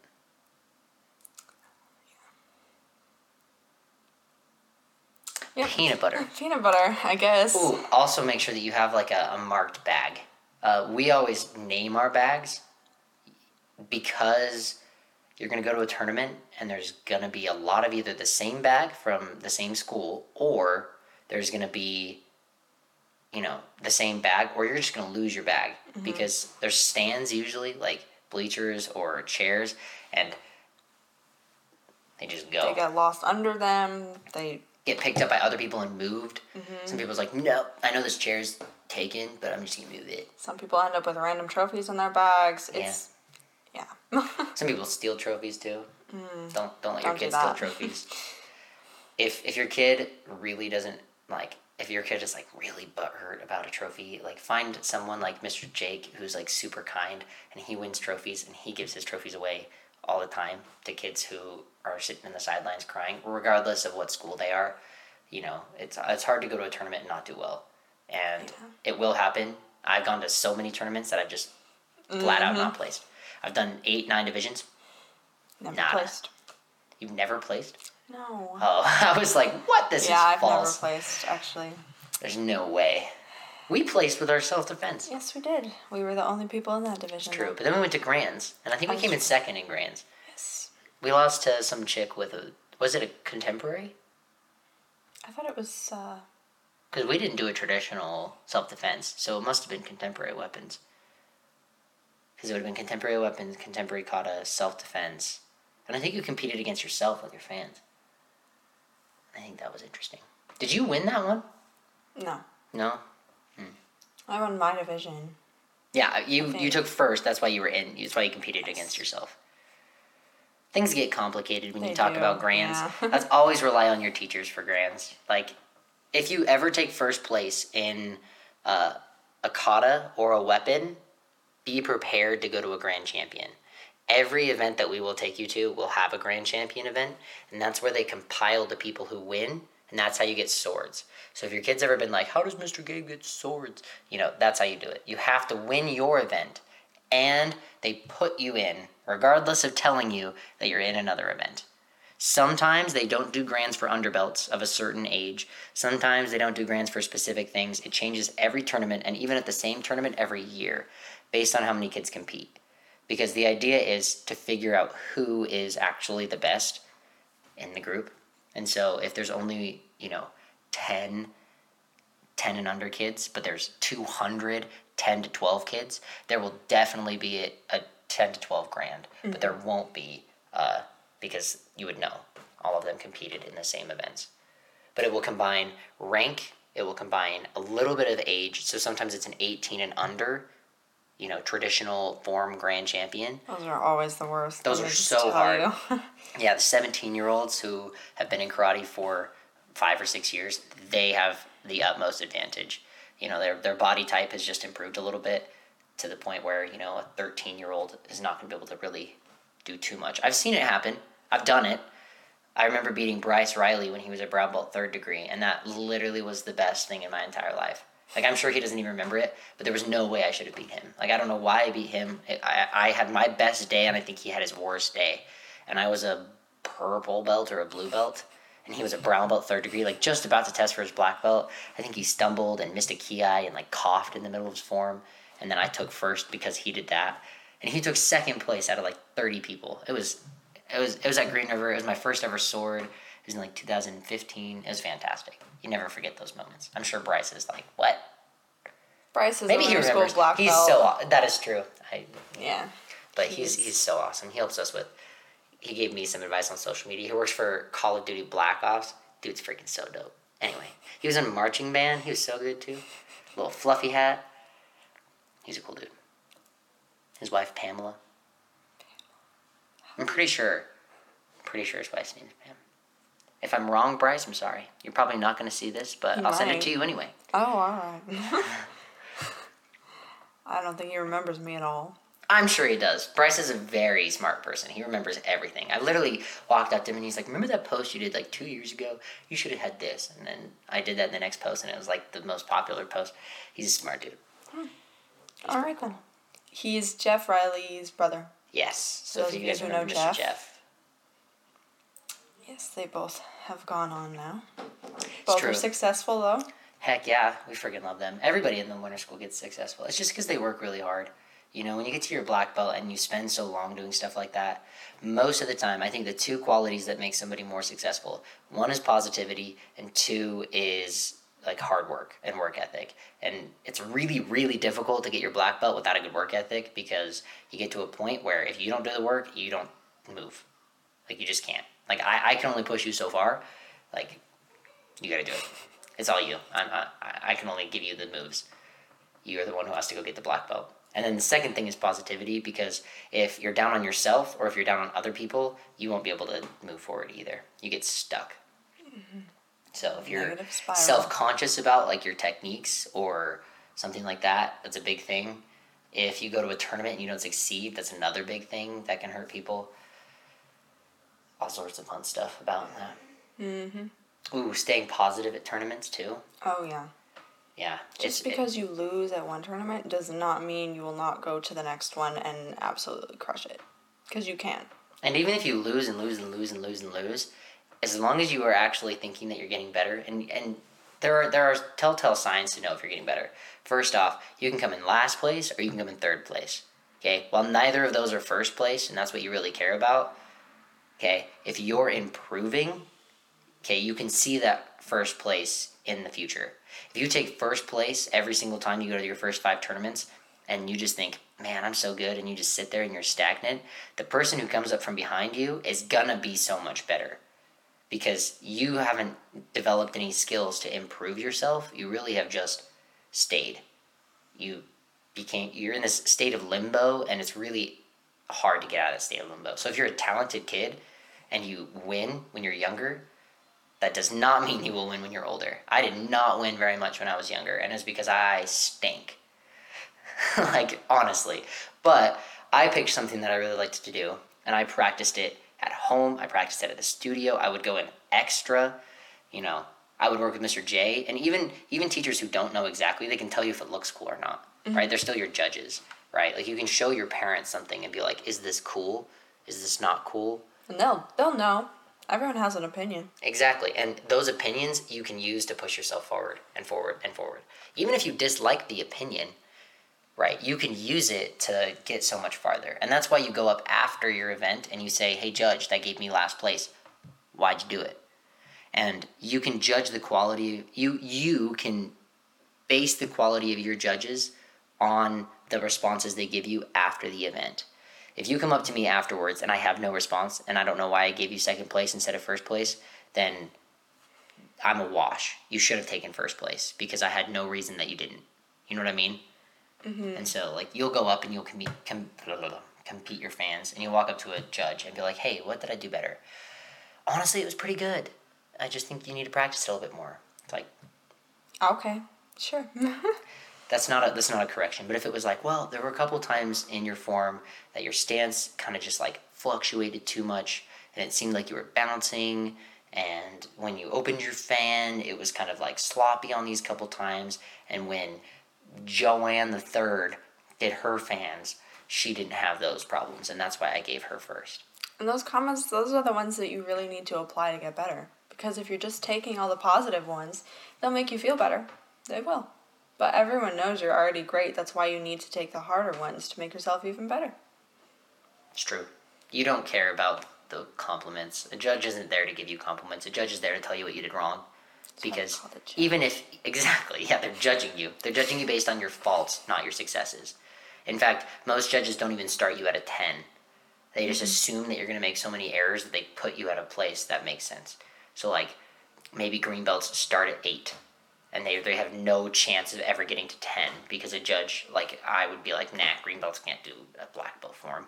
Yep. Peanut butter. Peanut butter, I guess. Ooh, also make sure that you have like a, a marked bag. Uh, we always name our bags because you're going to go to a tournament and there's going to be a lot of either the same bag from the same school or there's going to be you know the same bag or you're just going to lose your bag because there's stands usually like bleachers or chairs and they just go They get lost under them. They get picked up by other people and moved. Mm-hmm. Some people's like, no, I know this chair's taken, but I'm just gonna move it. some people end up with random trophies in their bags. It's yeah. Some people steal trophies too. Mm. Don't don't let your Don't do kids steal trophies. if if your kid really doesn't like, if your kid is like really butthurt about a trophy, like find someone like Mr. Jake who's like super kind and he wins trophies and he gives his trophies away all the time to kids who are sitting in the sidelines crying, regardless of what school they are. You know, it's it's hard to go to a tournament and not do well, and it will happen. I've gone to so many tournaments that I've just flat out Mm-hmm. not placed. I've done eight, nine divisions. Never Nada. placed. You've never placed? No. Oh, I was like, what? This yeah, is I've false. never placed actually. There's no way. We placed with our self defense. Yes, we did. We were the only people in that division. True. But then we went to Grands, and I think we came in second in Grands. Yes. We lost to some chick with a. Was it a contemporary? I thought it was. uh Because we didn't do a traditional self defense, so it must have been contemporary weapons. Because it would have been contemporary weapons, contemporary kata, self defense. And I think you competed against yourself with your fans. I think that was interesting. Did you win that one? No. No? I won my division. Yeah, you you took first. That's why you were in. That's why you competed against yourself. Things get complicated when you talk do, about grands. yeah. That's always rely on your teachers for grands. Like, if you ever take first place in uh, a kata or a weapon, be prepared to go to a grand champion. Every event that we will take you to will have a grand champion event, and that's where they compile the people who win, and that's how you get swords. So if your kid's ever been like, "How does Mr. Gabe get swords?" You know, that's how you do it. You have to win your event, and they put you in, regardless of telling you that you're in another event. Sometimes they don't do grands for underbelts of a certain age. Sometimes they don't do grands for specific things. It changes every tournament and even at the same tournament every year based on how many kids compete. Because the idea is to figure out who is actually the best in the group. And so if there's only, you know, 10 10 and under kids, but there's 200 10 to 12 kids, there will definitely be a, a 10 to 12 grand, but there won't be uh, because you would know all of them competed in the same events. But it will combine rank, it will combine a little bit of age, so sometimes it's an 18 and under, you know, traditional form grand champion. Those are always the worst. Those are so hard. Yeah, the 17 year olds who have been in karate for five or six years, they have the utmost advantage. You know, their, their body type has just improved a little bit to the point where, you know, a 13 year old is not going to be able to really do too much. I've seen it happen, I've done it. I remember beating Bryce Riley when he was a brown belt third degree, and that literally was the best thing in my entire life. Like, I'm sure he doesn't even remember it, but there was no way I should have beat him. Like, I don't know why I beat him. I, I had my best day, and I think he had his worst day. And I was a purple belt or a blue belt, and he was a brown belt third degree, like just about to test for his black belt. I think he stumbled and missed a ki and like coughed in the middle of his form, and then I took first because he did that, and he took second place out of like 30 people. It was, it was, it was at Green River. It was my first ever sword. It was in like 2015. It was fantastic. You never forget those moments. I'm sure Bryce is like, what? Bryce is Maybe he remembers. black he's belt. so aw- that is true. I, yeah. but he's He's- he's so awesome. He helps us with. He gave me some advice on social media. He works for Call of Duty Black Ops. Dude's freaking so dope. Anyway, he was in marching band. He was so good too. Little fluffy hat. He's a cool dude. His wife Pamela. I'm pretty sure. Pretty sure his wife's name is Pam. If I'm wrong, Bryce, I'm sorry. You're probably not going to see this, but You I'll send it to you anyway. Oh, all right. I don't think he remembers me at all. I'm sure he does. Bryce is a very smart person. He remembers everything. I literally walked up to him and he's like, "Remember that post you did like two years ago? You should have had this." And then I did that in the next post, and it was like the most popular post. He's a smart dude. Hmm. All right then. He's Jeff Riley's brother. Yes. So Those if you guys know. Jeff. Jeff, Yes, they both have gone on now. Both true. are successful though. heck yeah, we freaking love them. Everybody in the winter school gets successful. It's just because they work really hard. You know, when you get to your black belt and you spend so long doing stuff like that, most of the time, I think the two qualities that make somebody more successful one is positivity, and two is like hard work and work ethic. And it's really, really difficult to get your black belt without a good work ethic because you get to a point where if you don't do the work, you don't move. Like, you just can't. Like, I, I can only push you so far. Like, you gotta do it. It's all you. I'm, I, I can only give you the moves. You're the one who has to go get the black belt. And then the second thing is positivity because if you're down on yourself or if you're down on other people, you won't be able to move forward either. You get stuck. Mm-hmm. So if you're self conscious about like your techniques or something like that, that's a big thing. If you go to a tournament and you don't succeed, that's another big thing that can hurt people. All sorts of fun stuff about that. Mm-hmm. Ooh, staying positive at tournaments too. Oh yeah. Yeah, Just it- because you lose at one tournament does not mean you will not go to the next one and absolutely crush it. Because you can. And even if you lose and lose and lose and lose and lose, as long as you are actually thinking that you're getting better, and and there are there are telltale signs to know if you're getting better. First off, you can come in last place or you can come in third place. Okay, well neither of those are first place, and that's what you really care about. Okay, if you're improving, okay, you can see that first place in the future. If you take first place every single time you go to your first five tournaments and you just think, man, I'm so good, and you just sit there and you're stagnant, the person who comes up from behind you is gonna be so much better because you haven't developed any skills to improve yourself. You really have just stayed. You became, you're in this state of limbo, and it's really hard to get out of that state of limbo. So if you're a talented kid and you win when you're younger, that does not mean you will win when you're older. I did not win very much when I was younger, and it's because I stink. like, honestly. But I picked something that I really liked to do, and I practiced it at home. I practiced it at the studio. I would go in extra, you know. I would work with Mr. J, and even even teachers who don't know exactly, they can tell you if it looks cool or not, mm-hmm. right? They're still your judges, right? Like you can show your parents something and be like, "Is this cool? Is this not cool?" And they'll they'll know. Everyone has an opinion. Exactly. And those opinions you can use to push yourself forward and forward and forward. Even if you dislike the opinion, right, you can use it to get so much farther. And that's why you go up after your event and you say, hey, judge, that gave me last place. Why'd you do it? and you can judge the quality. You you can base the quality of your judges on the responses they give you after the event. If you come up to me afterwards and I have no response and I don't know why I gave you second place instead of first place, then I'm a wash. You should have taken first place because I had no reason that you didn't. You know what I mean? Mm-hmm. And so, like, you'll go up and you'll compete, com- compete your fans, and you'll walk up to a judge and be like, "Hey, what did I do better?" Honestly, it was pretty good. I just think you need to practice it a little bit more. It's like, okay, sure. that's not a that's not a correction. But if it was like, well, there were a couple times in your form that your stance kind of just like fluctuated too much, and it seemed like you were bouncing. And when you opened your fan, it was kind of like sloppy on these couple times. And when Joanne the Third did her fans, she didn't have those problems, and that's why I gave her first. And those comments, those are the ones that you really need to apply to get better. Because if you're just taking all the positive ones, they'll make you feel better. They will. But everyone knows you're already great. That's why you need to take the harder ones to make yourself even better. It's true. You don't care about the compliments. A judge isn't there to give you compliments. A judge is there to tell you what you did wrong. That's because even if exactly, yeah, they're judging you. They're judging you based on your faults, not your successes. In fact, most judges don't even start you at a 10. They just mm-hmm. assume that you're going to make so many errors that they put you at a place that makes sense. So like maybe green belts start at 8 and they they have no chance of ever getting to ten because a judge like I would be like, nah, green belts can't do a black belt form,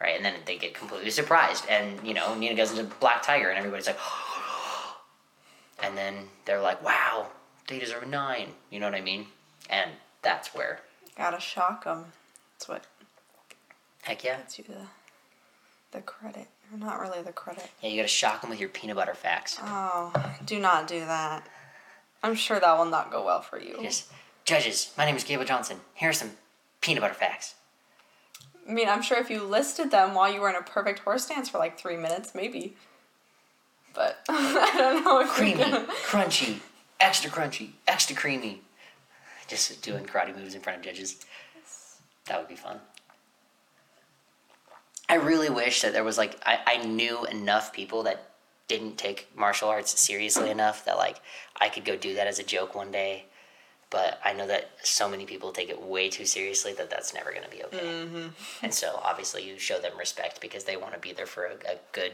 right? And then they get completely surprised, and you know Nina goes into black tiger, and everybody's like, and then they're like, wow, they deserve a nine. You know what I mean? And that's where gotta shock them. That's what. Heck yeah. That's you the the credit. Or not really the credit. Yeah, you gotta shock them with your peanut butter facts. Oh, do not do that. I'm sure that will not go well for you. Yes. Judges, my name is Gable Johnson. Here are some peanut butter facts. I mean, I'm sure if you listed them while you were in a perfect horse stance for like three minutes, maybe. But I don't know if creamy, crunchy, extra crunchy, extra creamy. Just doing karate moves in front of judges. That would be fun. I really wish that there was like I, I knew enough people that didn't take martial arts seriously enough that like I could go do that as a joke one day. But I know that so many people take it way too seriously that that's never going to be okay. Mm-hmm. And so obviously you show them respect because they want to be there for a, a good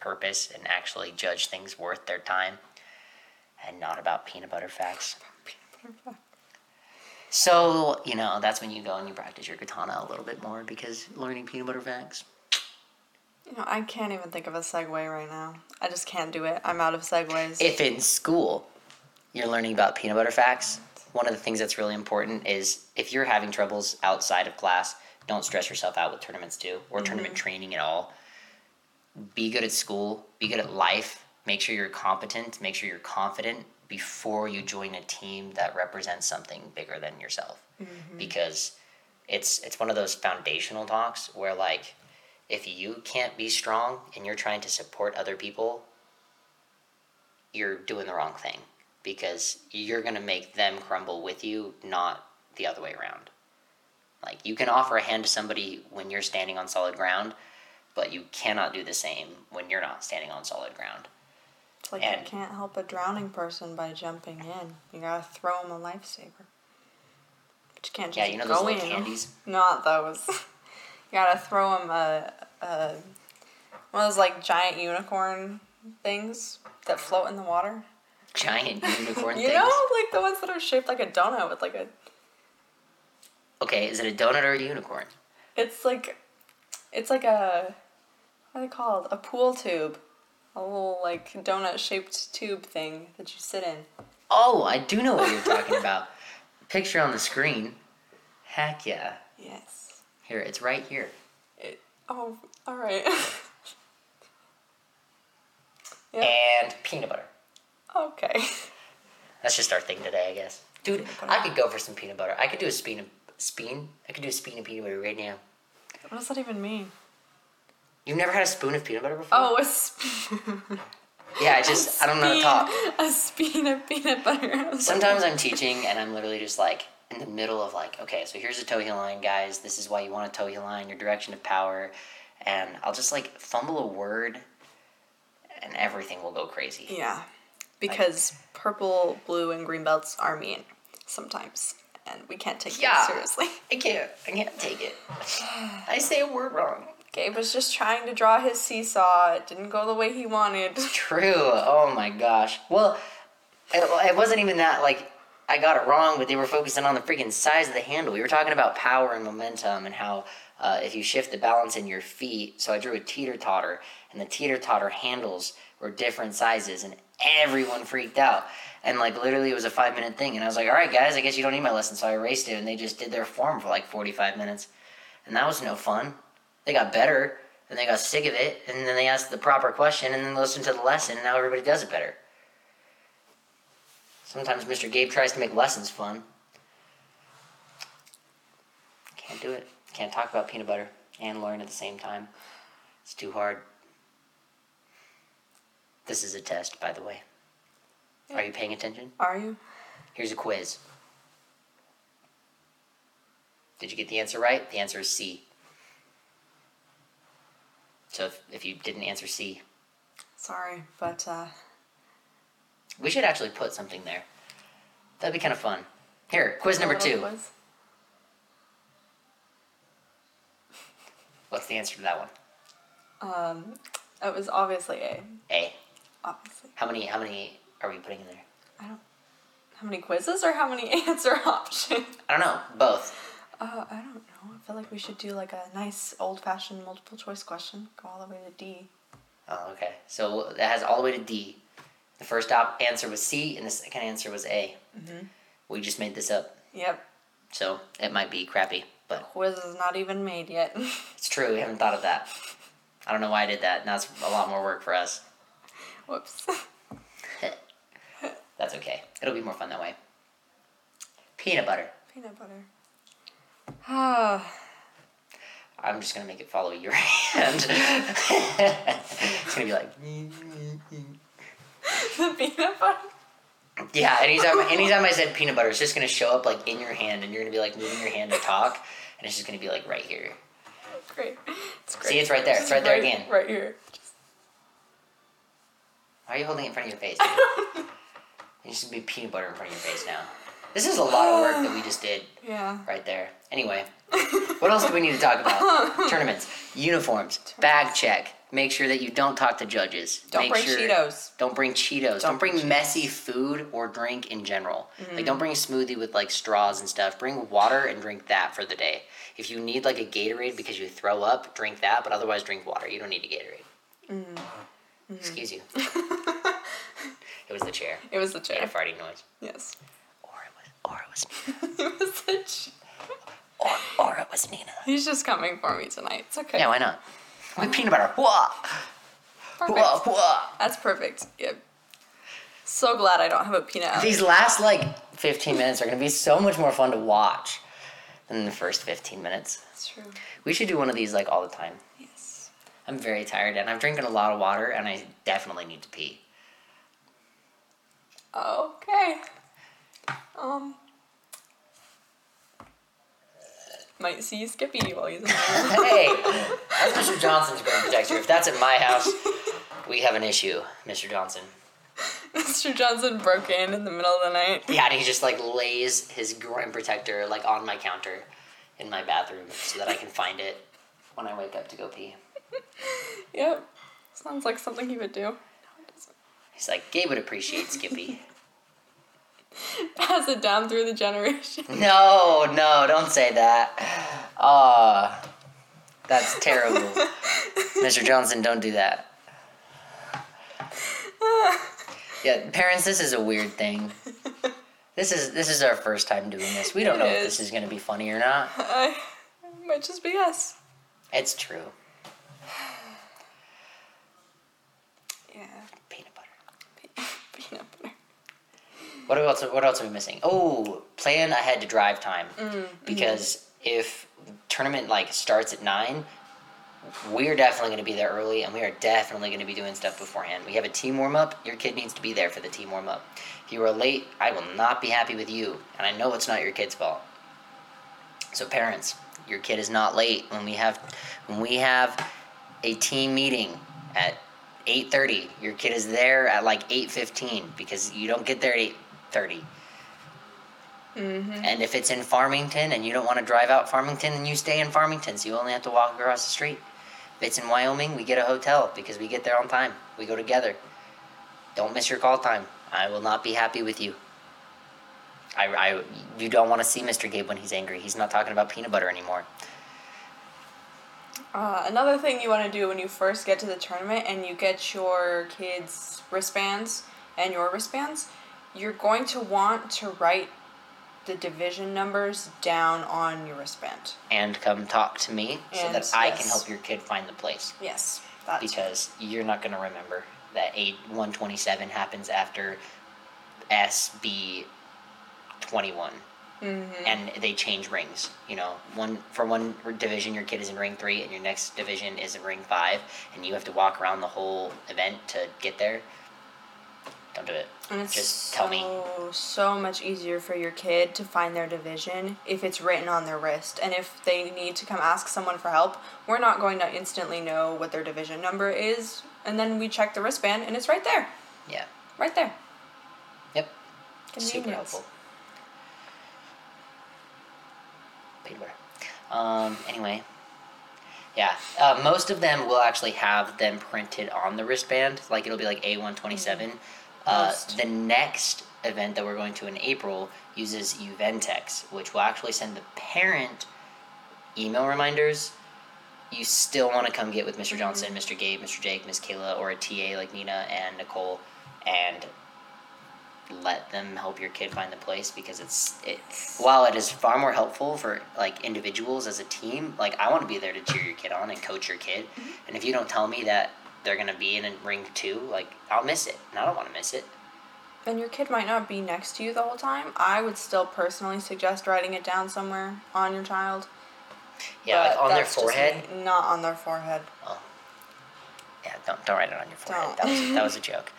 purpose and actually judge things worth their time and not about peanut butter facts. So, you know, that's when you go and you practice your katana a little bit more because learning peanut butter facts you know, I can't even think of a segue right now. I just can't do it. I'm out of segues. If in school you're learning about peanut butter facts, one of the things that's really important is if you're having troubles outside of class, don't stress yourself out with tournaments too or mm-hmm. tournament training at all. Be good at school, be good at life, make sure you're competent, make sure you're confident before you join a team that represents something bigger than yourself. Mm-hmm. Because it's it's one of those foundational talks where like if you can't be strong and you're trying to support other people, you're doing the wrong thing because you're going to make them crumble with you, not the other way around. Like, you can offer a hand to somebody when you're standing on solid ground, but you cannot do the same when you're not standing on solid ground. It's like and, you can't help a drowning person by jumping in. You gotta throw them a lifesaver. But you can't just yeah, you know go those in. candies? Not those. You gotta throw them a, a one of those like giant unicorn things that float in the water. Giant unicorn things. you things? know, like the ones that are shaped like a donut with like a. Okay, is it a donut or a unicorn? It's like, it's like a, what are they called? A pool tube, a little like donut shaped tube thing that you sit in. Oh, I do know what you're talking about. Picture on the screen. Heck yeah. Yes. Here, it's right here. It, oh, all right. yep. And peanut butter. Okay. That's just our thing today, I guess. Dude, I could go for some peanut butter. I could do a spoon of spoon. I could do a spoon of peanut butter right now. What does that even mean? You've never had a spoon of peanut butter before? Oh, a spoon. yeah, I just I don't know how to talk. A spoon of peanut butter. Sometimes I'm teaching and I'm literally just like in the middle of like, okay, so here's a toe heel line, guys. This is why you want a toe heel line, your direction of power. And I'll just like fumble a word and everything will go crazy. Yeah. Because purple, blue, and green belts are mean sometimes. And we can't take Yeah. them seriously. I can't. I can't take it. I say a word wrong. Gabe was just trying to draw his seesaw. It didn't go the way he wanted. True. Oh my gosh. Well, it, it wasn't even that like I got it wrong, but they were focusing on the freaking size of the handle. We were talking about power and momentum and how uh, if you shift the balance in your feet. So I drew a teeter totter, and the teeter totter handles were different sizes, and everyone freaked out. And like literally, it was a five minute thing, and I was like, "All right, guys, I guess you don't need my lesson." So I erased it, and they just did their form for like forty five minutes, and that was no fun. They got better, and they got sick of it, and then they asked the proper question, and then listened to the lesson, and now everybody does it better. Sometimes Mr. Gabe tries to make lessons fun. Can't do it. Can't talk about peanut butter and learn at the same time. It's too hard. This is a test, by the way. Are you paying attention? Are you? Here's a quiz. Did you get the answer right? The answer is C. So if, if you didn't answer C, Sorry, but uh, we should actually put something there. That'd be kind of fun. Here, quiz number two. quiz. What's the answer to that one? Um, it was obviously A. A. Obviously. How many? How many are we putting in there? I don't. How many quizzes or how many answer options? I don't know. Both. Uh, I don't know. I feel like we should do like a nice old fashioned multiple choice question. Go all the way to D. Oh, okay. So it has all the way to D. The first op- answer was C, and the second answer was A. Mhm. We just made this up, Yep. so it might be crappy, but Quiz is not even made yet. it's true. We haven't thought of that. I don't know why I did that. Now it's a lot more work for us. Whoops. That's okay. It'll be more fun that way. Peanut butter. Peanut butter. I'm just gonna make it follow your hand. it's gonna be like, the peanut butter. yeah. Anytime, anytime I said peanut butter, it's just gonna show up like in your hand, and you're gonna be like moving your hand to talk, and it's just gonna be like right here. Great. It's great. See, it's right there. It's Just right there again. Right here. Why are you holding it in front of your face? There needs to be peanut butter in front of your face now. This is a lot of work that we just did yeah. right there. Anyway, what else do we need to talk about? Tournaments, uniforms, bag check. Make sure that you don't talk to judges. Don't Make bring sure- Cheetos. Don't bring Cheetos. Don't, Don't bring bring messy food or drink in general. Like, don't mm. bring a smoothie with like straws and stuff. Bring water and drink that for the day. If you need like a Gatorade because you throw up, drink that. But otherwise, drink water. You don't need a Gatorade. Mm. Mm-hmm. Excuse you. it was the chair. It was the Made a chair. farting noise. Yes. Or it was. Or it was. Or, or it was Nina. He's just coming for me tonight. It's okay. Yeah, why not? With peanut butter. Whoa. perfect. Whoa, whoa. That's perfect. Yep. So glad I don't have a peanut allergy. These last like 15 minutes are going to be so much more fun to watch than the first 15 minutes. That's true. We should do one of these like all the time. Yes. I'm very tired and I'm drinking a lot of water and I definitely need to pee. Okay. Um. Might see Skippy while he's in there. hey, that's Mr. Johnson's brain protector. If that's at my house, we have an issue, Mr. Johnson. Mr. Johnson broke in in the middle of the night. Yeah, and he just like lays his groin protector like on my counter in my bathroom so that I can find it when I wake up to go pee. Yep. Sounds like something he would do. No, it doesn't. He's like, Gabe would appreciate Skippy. Pass it down through the generation. No, no, don't say that. Ah, that's terrible. Mr. Johnson, don't do that. Yeah, parents, this is a weird thing. This is this is our first time doing this. We don't It know if this is gonna be funny or not. I, it might just be us. It's true. Yeah. Peanut butter. Pe- Peanut butter. What else? What else are we missing? Oh, plan ahead to drive time Mm, because if tournament like starts at nine, we're definitely going to be there early, and we are definitely going to be doing stuff beforehand. We have a team warm up. Your kid needs to be there for the team warm up. If you are late, I will not be happy with you, and I know it's not your kid's fault. So parents, your kid is not late when we have when we have a team meeting at 8.30 your kid is there at like 8.15 because you don't get there at 8.30 Mm-hmm. and if it's in farmington and you don't want to drive out farmington then you stay in farmington so you only have to walk across the street. If it's in wyoming we get a hotel because we get there on time. We go together. Don't miss your call time. I will not be happy with you. I, I you don't want to see mr gabe when he's angry. He's not talking about peanut butter anymore. Uh, another thing you want to do when you first get to the tournament and you get your kids' wristbands and your wristbands, you're going to want to write the division numbers down on your wristband. and come talk to me so And, that I can help your kid find the place. Yes, Because you're not going to remember that A 127 happens after SB 21. Mm-hmm. And they change rings. You know, one for one division, your kid is in ring three, and your next division is in ring five, and you have to walk around the whole event to get there. Don't do it. And it's Just so, tell me. so much easier for your kid to find their division if it's written on their wrist. And if they need to come ask someone for help, we're not going to instantly know what their division number is. And then we check the wristband and it's right there. Yeah. Right there. Yep. Super helpful. Peanut butter. Um, anyway. Yeah. Uh, most of them will actually have them printed on the wristband. Like it'll be like A127. Uh, the next event that we're going to in April uses Uventex, which will actually send the parent email reminders. You still want to come get with Mr. Johnson, Mr. Gabe, Mr. Jake, Miss Kayla, or a TA like Nina and Nicole, and let them help your kid find the place because it's it while it is far more helpful for like individuals as a team like i want to be there to cheer your kid on and coach your kid and if you don't tell me that they're going to be in a ring two like i'll miss it and i don't want to miss it And your kid might not be next to you the whole time. I would still personally suggest writing it down somewhere on your child. yeah like on their forehead. Not on their forehead. Oh. Yeah don't, don't write it on your forehead Don't. that was, that was a joke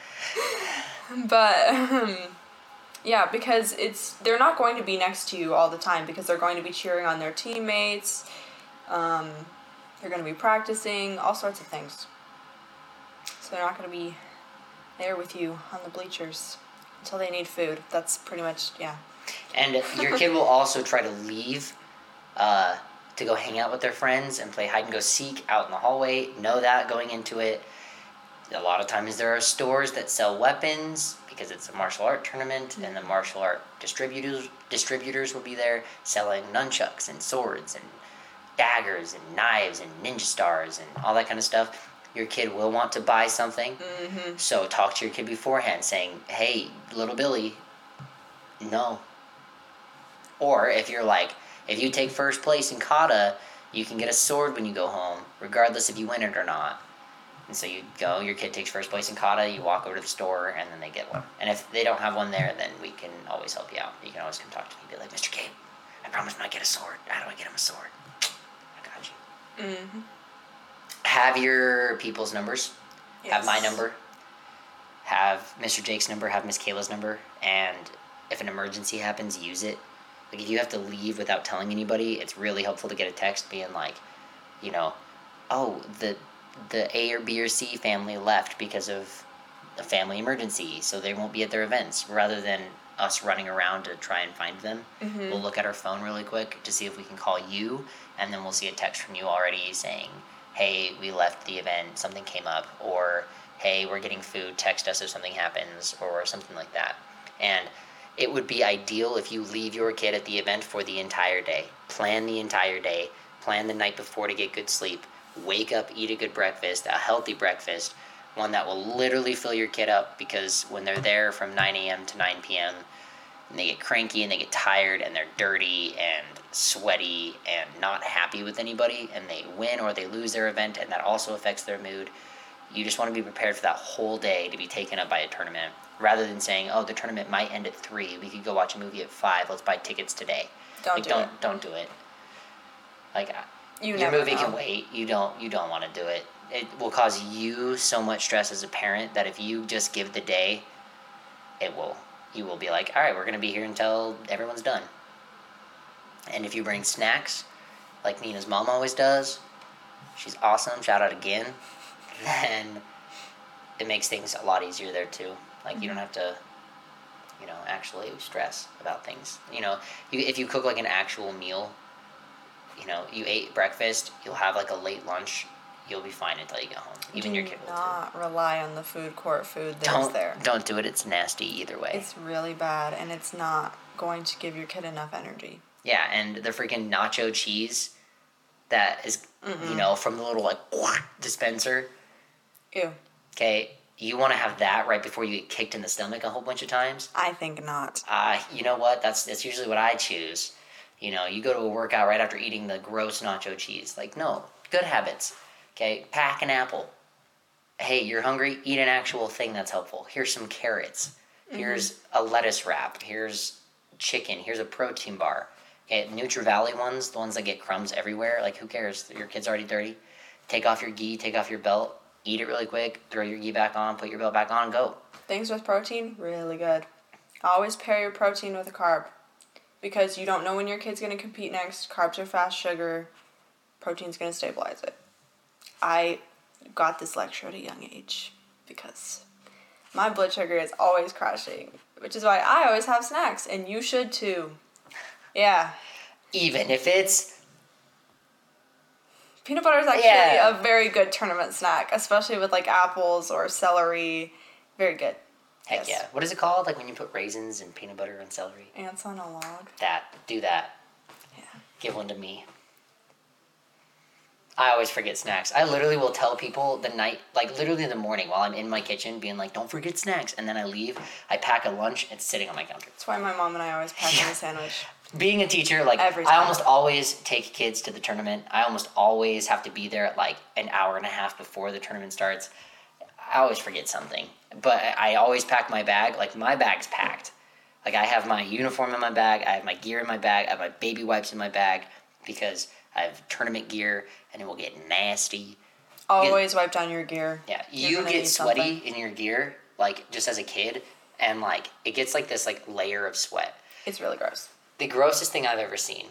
But um, yeah, because it's they're not going to be next to you all the time because they're going to be cheering on their teammates. Um, they're going to be practicing all sorts of things. So they're not going to be there with you on the bleachers until they need food. That's pretty much yeah. And your kid will also try to leave uh, to go hang out with their friends and play hide and go seek out in the hallway. Know that going into it. A lot of times there are stores that sell weapons because it's a martial art tournament, and the martial art distributors distributors will be there selling nunchucks and swords and daggers and knives and ninja stars and all that kind of stuff. Your kid will want to buy something, Mm-hmm. so talk to your kid beforehand, saying, "Hey, little Billy, no." Or if you're like, if you take first place in kata, you can get a sword when you go home, regardless if you win it or not. And so you go, your kid takes first place in kata, you walk over to the store, and then they get one. And if they don't have one there, then we can always help you out. You can always come talk to me, be like, Mr. Kate, I promised him I'd get a sword. How do I get him a sword? I got you. Mm-hmm. Have your people's numbers. Have my number. Have Mr. Jake's number. Have Miss Kayla's number. And if an emergency happens, use it. Like if you have to leave without telling anybody, it's really helpful to get a text being like, you know, oh the the A or B or C family left because of a family emergency, so they won't be at their events. Rather than us running around to try and find them, Mhm. we'll look at our phone really quick to see if we can call you, and then we'll see a text from you already saying, "Hey, we left the event. Something came up," or "Hey, we're getting food. Text us if something happens," or something like that. And it would be ideal if you leave your kid at the event for the entire day. Plan the entire day. Plan the night before to get good sleep. Wake up, eat a good breakfast, a healthy breakfast, one that will literally fill your kid up because when they're there from 9 a.m. to 9 p.m., and they get cranky and they get tired and they're dirty and sweaty and not happy with anybody and they win or they lose their event and that also affects their mood. You just want to be prepared for that whole day to be taken up by a tournament rather than saying, "Oh, the tournament might end at 3. We could go watch a movie at 5. Let's buy tickets today." Don't like, do don't it. don't do it. Like uh, You your movie can wait. You don't you don't want to do it. It will cause you so much stress as a parent that if you just give the day, it will you will be like, all right, we're gonna be here until everyone's done. And if you bring snacks, like Nina's mom always does, she's awesome. Shout out again. Then it makes things a lot easier there too. Like you don't mm-hmm. have to, you know, actually stress about things. You know, you, if you cook like an actual meal, you know, you ate breakfast, you'll have like a late lunch, you'll be fine until you get home. Even Do your kid will not rely on the food court food that's Don't there. don't do it. It's nasty either way. It's really bad, and it's not going to give your kid enough energy. Yeah, and the freaking nacho cheese that is, you know, from the little like dispenser. Ew. Okay, you want to have that right before you get kicked in the stomach a whole bunch of times. I think not. Uh, you know what? That's that's usually what I choose. You know, you go to a workout right after eating the gross nacho cheese. Like, no, good habits. Okay, pack an apple. Hey, you're hungry? Eat an actual thing that's helpful. Here's some carrots. Mm-hmm. Here's a lettuce wrap. Here's chicken. Here's a protein bar. Okay, Nature Valley ones, the ones that get crumbs everywhere. Like, who cares? Your kid's already dirty. Take off your gi. Take off your belt. Eat it really quick. Throw your gi back on. Put your belt back on. Go. Things with protein, really good. Always pair your protein with a carb because you don't know when your kid's going to compete next. Carbs are fast sugar, protein's going to stabilize it. I got this lecture at a young age because my blood sugar is always crashing, which is why I always have snacks, and you should too. Yeah. Even if it's Peanut butter is actually Yeah. a very good tournament snack, especially with like apples or celery. Very good. Heck Yes. yeah. What is it called? Like when you put raisins and peanut butter and celery? Ants on a log. That. Do that. Yeah. Give one to me. I always forget snacks. I literally will tell people the night, like literally in the morning while I'm in my kitchen, being like, don't forget snacks. And then I leave, I pack a lunch, it's sitting on my counter. That's why my mom and I always pack in Yeah. a sandwich. Being a teacher, like, Every I almost always take kids to the tournament. I almost always have to be there at like an hour and a half before the tournament starts. I always forget something. But I always pack my bag. Like, my bag's packed. Like, I have my uniform in my bag, I have my gear in my bag, I have my baby wipes in my bag because I have tournament gear and it will get nasty. Always wipe down your gear. Yeah, You're you get sweaty something. in your gear, like, just as a kid, and like, it gets like this, like, layer of sweat. It's really gross. The grossest thing I've ever seen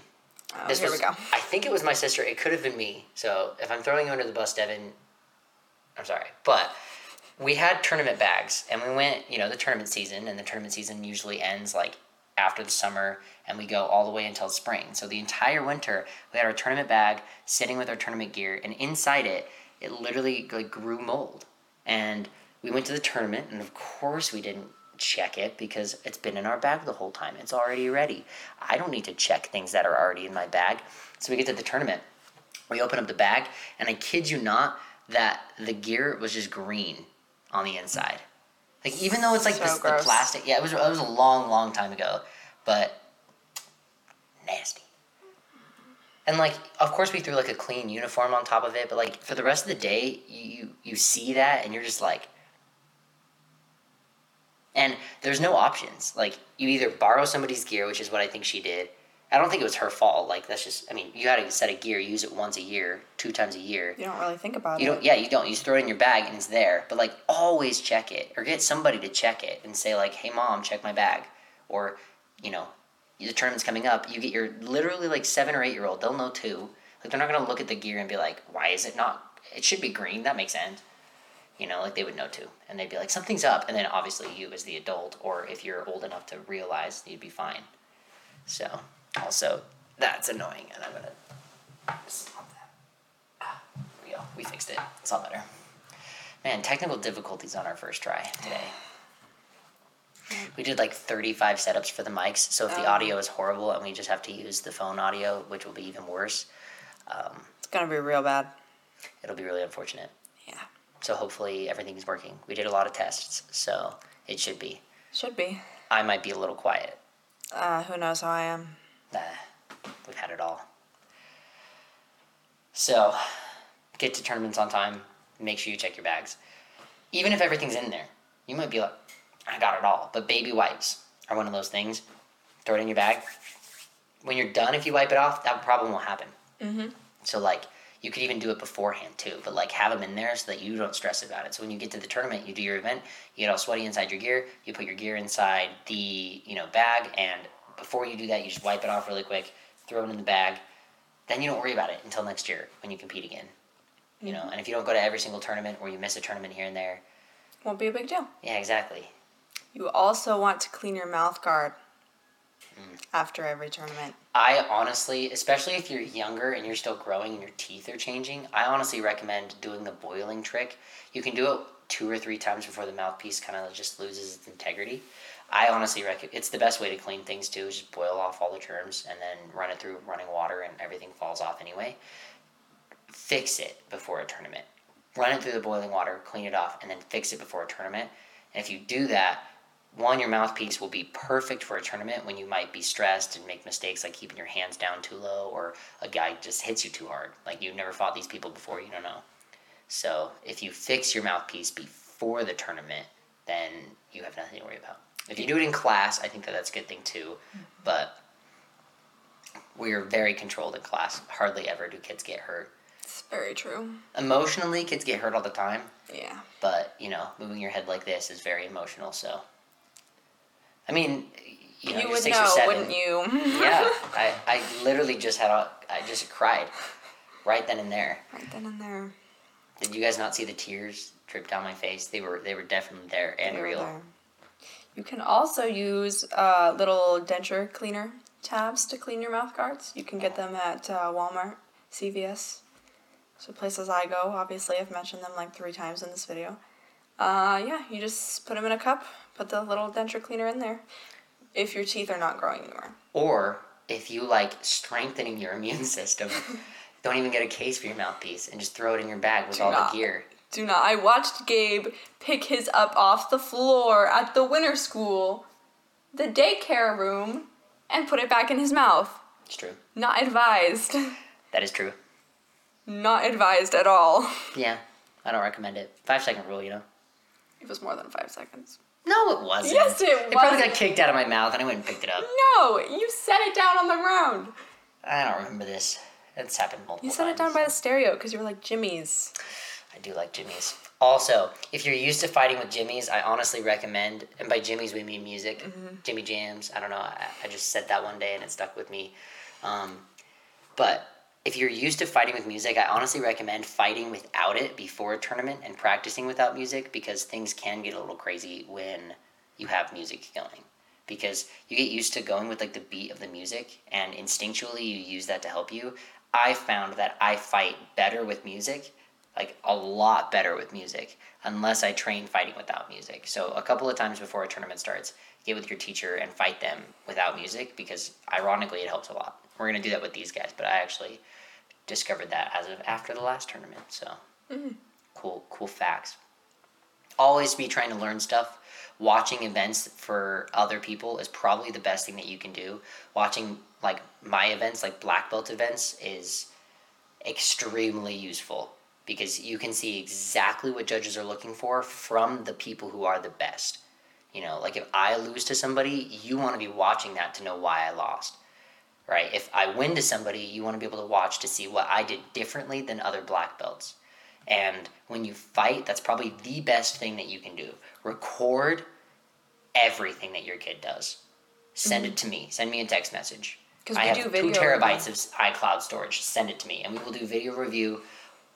Oh, this here was, we go. I think it was my sister. It could have been me. So if I'm throwing you under the bus, Devin, I'm sorry. But we had tournament bags, and we went. You know, the tournament season, and the tournament season usually ends like after the summer, and we go all the way until spring. So the entire winter, we had our tournament bag sitting with our tournament gear, and inside it, it literally like grew mold. And we went to the tournament, and of course we didn't check it because it's been in our bag the whole time. It's already ready. I don't need to check things that are already in my bag. So we get to the tournament. We open up the bag, and I kid you not, that the gear was just green on the inside. Like even though it's like So this, the plastic, yeah, it was it was a long, long time ago, but nasty. And like, of course, we threw like a clean uniform on top of it, but like for the rest of the day, you you see that, and you're just like, and there's no options. Like you either borrow somebody's gear, which is what I think she did. I don't think it was her fault. Like that's just, I mean, you had a set of gear, you use it once a year, two times a year. You don't really think about You it. You don't, yeah, you don't. You just throw it in your bag and it's there. But like, always check it, or get somebody to check it and say like, "Hey, mom, check my bag," or, you know, the tournament's coming up. You get your literally like seven or eight year old. They'll know too. Like they're not gonna look at the gear and be like, "Why is it not? It should be green. That makes sense." You know, like they would know too, and they'd be like, "Something's up." And then obviously you, as the adult, or if you're old enough to realize, you'd be fine. So, also, that's annoying, and I'm gonna stop that. Ah, we go. We fixed it. It's all better. Man, technical difficulties on our first try today. We did like 35 setups for the mics, so if the Oh. audio is horrible and we just have to use the phone audio, which will be even worse, um, It's gonna be real bad. it'll be really unfortunate. Yeah. So hopefully everything's working. We did a lot of tests, so it should be. Should be. I might be a little quiet. Uh, who knows how I am? Nah, we've had it all. So, get to tournaments on time. Make sure you check your bags. Even if everything's in there, you might be like, I got it all. But baby wipes are one of those things. Throw it in your bag. When you're done, if you wipe it off, that problem won't happen. Mm-hmm. So, like, you could even do it beforehand too, but like have them in there so that you don't stress about it. So when you get to the tournament, you do your event, you get all sweaty inside your gear, you put your gear inside the you know bag, and before you do that, you just wipe it off really quick, throw it in the bag. Then you don't worry about it until next year when you compete again. You know, and if you don't go to every single tournament or you miss a tournament here and there, Won't be a big deal. Yeah, exactly. You also want to clean your mouth guard Mm. after every tournament. I honestly, especially if you're younger and you're still growing and your teeth are changing, I honestly recommend doing the boiling trick. You can do it two or three times before the mouthpiece kind of just loses its integrity. I honestly recommend it's the best way to clean things too. Is just boil off all the germs and then run it through running water and everything falls off anyway. Fix it before a tournament. Run it through the boiling water, clean it off, and then fix it before a tournament. And if you do that, one, your mouthpiece will be perfect for a tournament when you might be stressed and make mistakes like keeping your hands down too low or a guy just hits you too hard. Like you've never fought these people before, you don't know. So if you fix your mouthpiece before the tournament, then you have nothing to worry about. If you do it in class, I think that that's a good thing too. Mm-hmm. But we are very controlled in class. Hardly ever do kids get hurt. It's very true. Emotionally, kids get hurt all the time. Yeah. But you know, moving your head like this is very emotional. So, I mean, you You, know, you're would know, seven. wouldn't you? yeah, I, I literally just had a, I just cried right then and there. right then and there. Did you guys not see the tears drip down my face? They were they were definitely there and They real. there. You can also use uh, little denture cleaner tabs to clean your mouth guards. You can get them at uh, Walmart, CVS. So places I go, obviously I've mentioned them like three times in this video. Uh, yeah, you just put them in a cup, put the little denture cleaner in there. If your teeth are not growing anymore. Or if you like strengthening your immune system, don't even get a case for your mouthpiece and just throw it in your bag with Do all not. the gear. Do not. I watched Gabe pick his up off the floor at the winter school, the daycare room, and put it back in his mouth. It's true. Not advised. That is true. Not advised at all. Yeah, I don't recommend it. Five second rule, you know. It was more than five seconds. No, it wasn't. Yes, it It probably got kicked out of my mouth, and I went and picked it up. No, you set it down on the ground. I don't remember this. It's happened multiple times. You set it down by the stereo because you were like Jimmy's. I do like Jimmy's. Also, if you're used to fighting with Jimmy's, I honestly recommend, and by Jimmy's we mean music, Jimmy Jams. I don't know. I, I just said that one day and it stuck with me. Um, but if you're used to fighting with music, I honestly recommend fighting without it before a tournament and practicing without music because things can get a little crazy when you have music going. Because you get used to going with like the beat of the music and instinctually you use that to help you. I found that I fight better with music, like a lot better with music, unless I train fighting without music. So a couple of times before a tournament starts, get with your teacher and fight them without music because ironically it helps a lot. We're gonna do that with these guys, but I actually discovered that as of after the last tournament. So mm-hmm. cool, cool facts. Always be trying to learn stuff. Watching events for other people is probably the best thing that you can do. Watching like my events, like black belt events, is extremely useful because you can see exactly what judges are looking for from the people who are the best. You know, like if I lose to somebody, you want to be watching that to know why I lost. Right? If I win to somebody, you want to be able to watch to see what I did differently than other black belts. And when you fight, that's probably the best thing that you can do. Record everything that your kid does. Send it mm-hmm. to me. Send me a text message. 'Cause I we have do two terabytes of iCloud storage. Send it to me, and we will do video review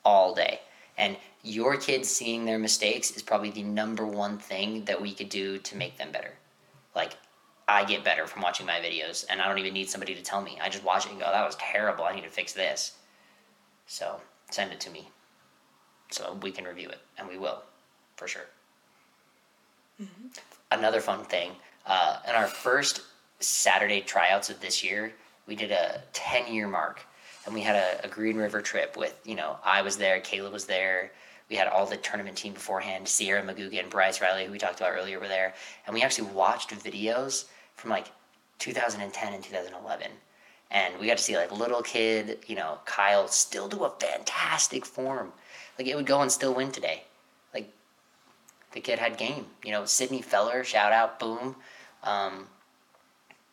all day. And your kids seeing their mistakes is probably the number one thing that we could do to make them better. Like, I get better from watching my videos, and I don't even need somebody to tell me. I just watch it and go, "That was terrible. I need to fix this." So send it to me, so we can review it, and we will, for sure. Another fun thing, uh, in our first Saturday tryouts of this year, we did a ten year mark, and we had a, a Green River trip with you know I was there, Caleb was there. We had all the tournament team beforehand. Sierra Maguga and Bryce Riley, who we talked about earlier, were there, and we actually watched videos from like 2010 and 2011 and we got to see like little kid you know kyle still do a fantastic form. Like it would go and still win today. Like the kid had game you know sydney feller shout out boom. Um,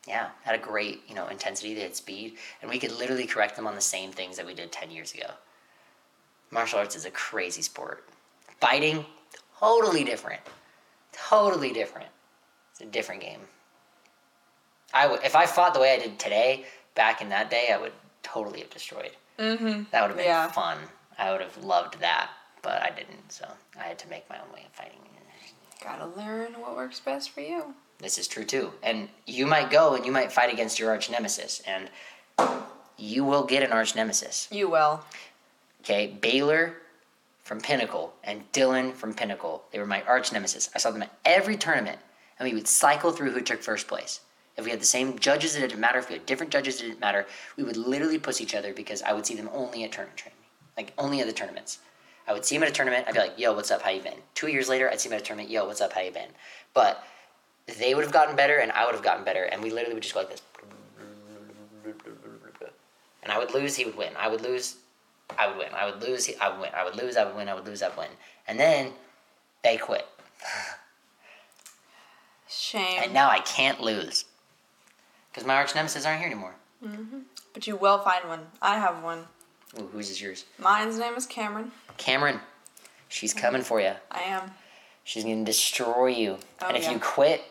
yeah had a great you know intensity they had speed and we could literally correct them on the same things that we did 10 years ago. Martial arts is a crazy sport. Fighting totally different. Totally different. It's a different game I would if I fought the way I did today, back in that day, I would totally have destroyed. Mm-hmm. That would have been Yeah. fun. I would have loved that, but I didn't. So I had to make my own way of fighting. Gotta learn what works best for you. This is true too. And you might go and you might fight against your arch nemesis, and you will get an arch nemesis. You will. Okay, Baylor from Pinnacle and Dylan from Pinnacle. They were my arch nemesis. I saw them at every tournament, and we would cycle through who took first place. If we had the same judges, it didn't matter. If we had different judges, it didn't matter. We would literally push each other because I would see them only at tournament training, like only at the tournaments. I would see them at a tournament. I'd be like, "Yo, what's up? How you been?" Two years later, I'd see them at a tournament. "Yo, what's up? How you been?" But they would have gotten better, and I would have gotten better, and we literally would just go like this. And I would lose, he would win. I would lose, I would win. I would lose, he, I would win. I would lose, I would win. I would lose, I would win. And then they quit. Shame. And now I can't lose because my arch nemesis aren't here anymore. Mhm. But you will find one. I have one. Ooh, whose is yours? Mine's name is Cameron. Cameron. She's coming for you. I am. She's gonna destroy you. Oh, and if yeah. you quit,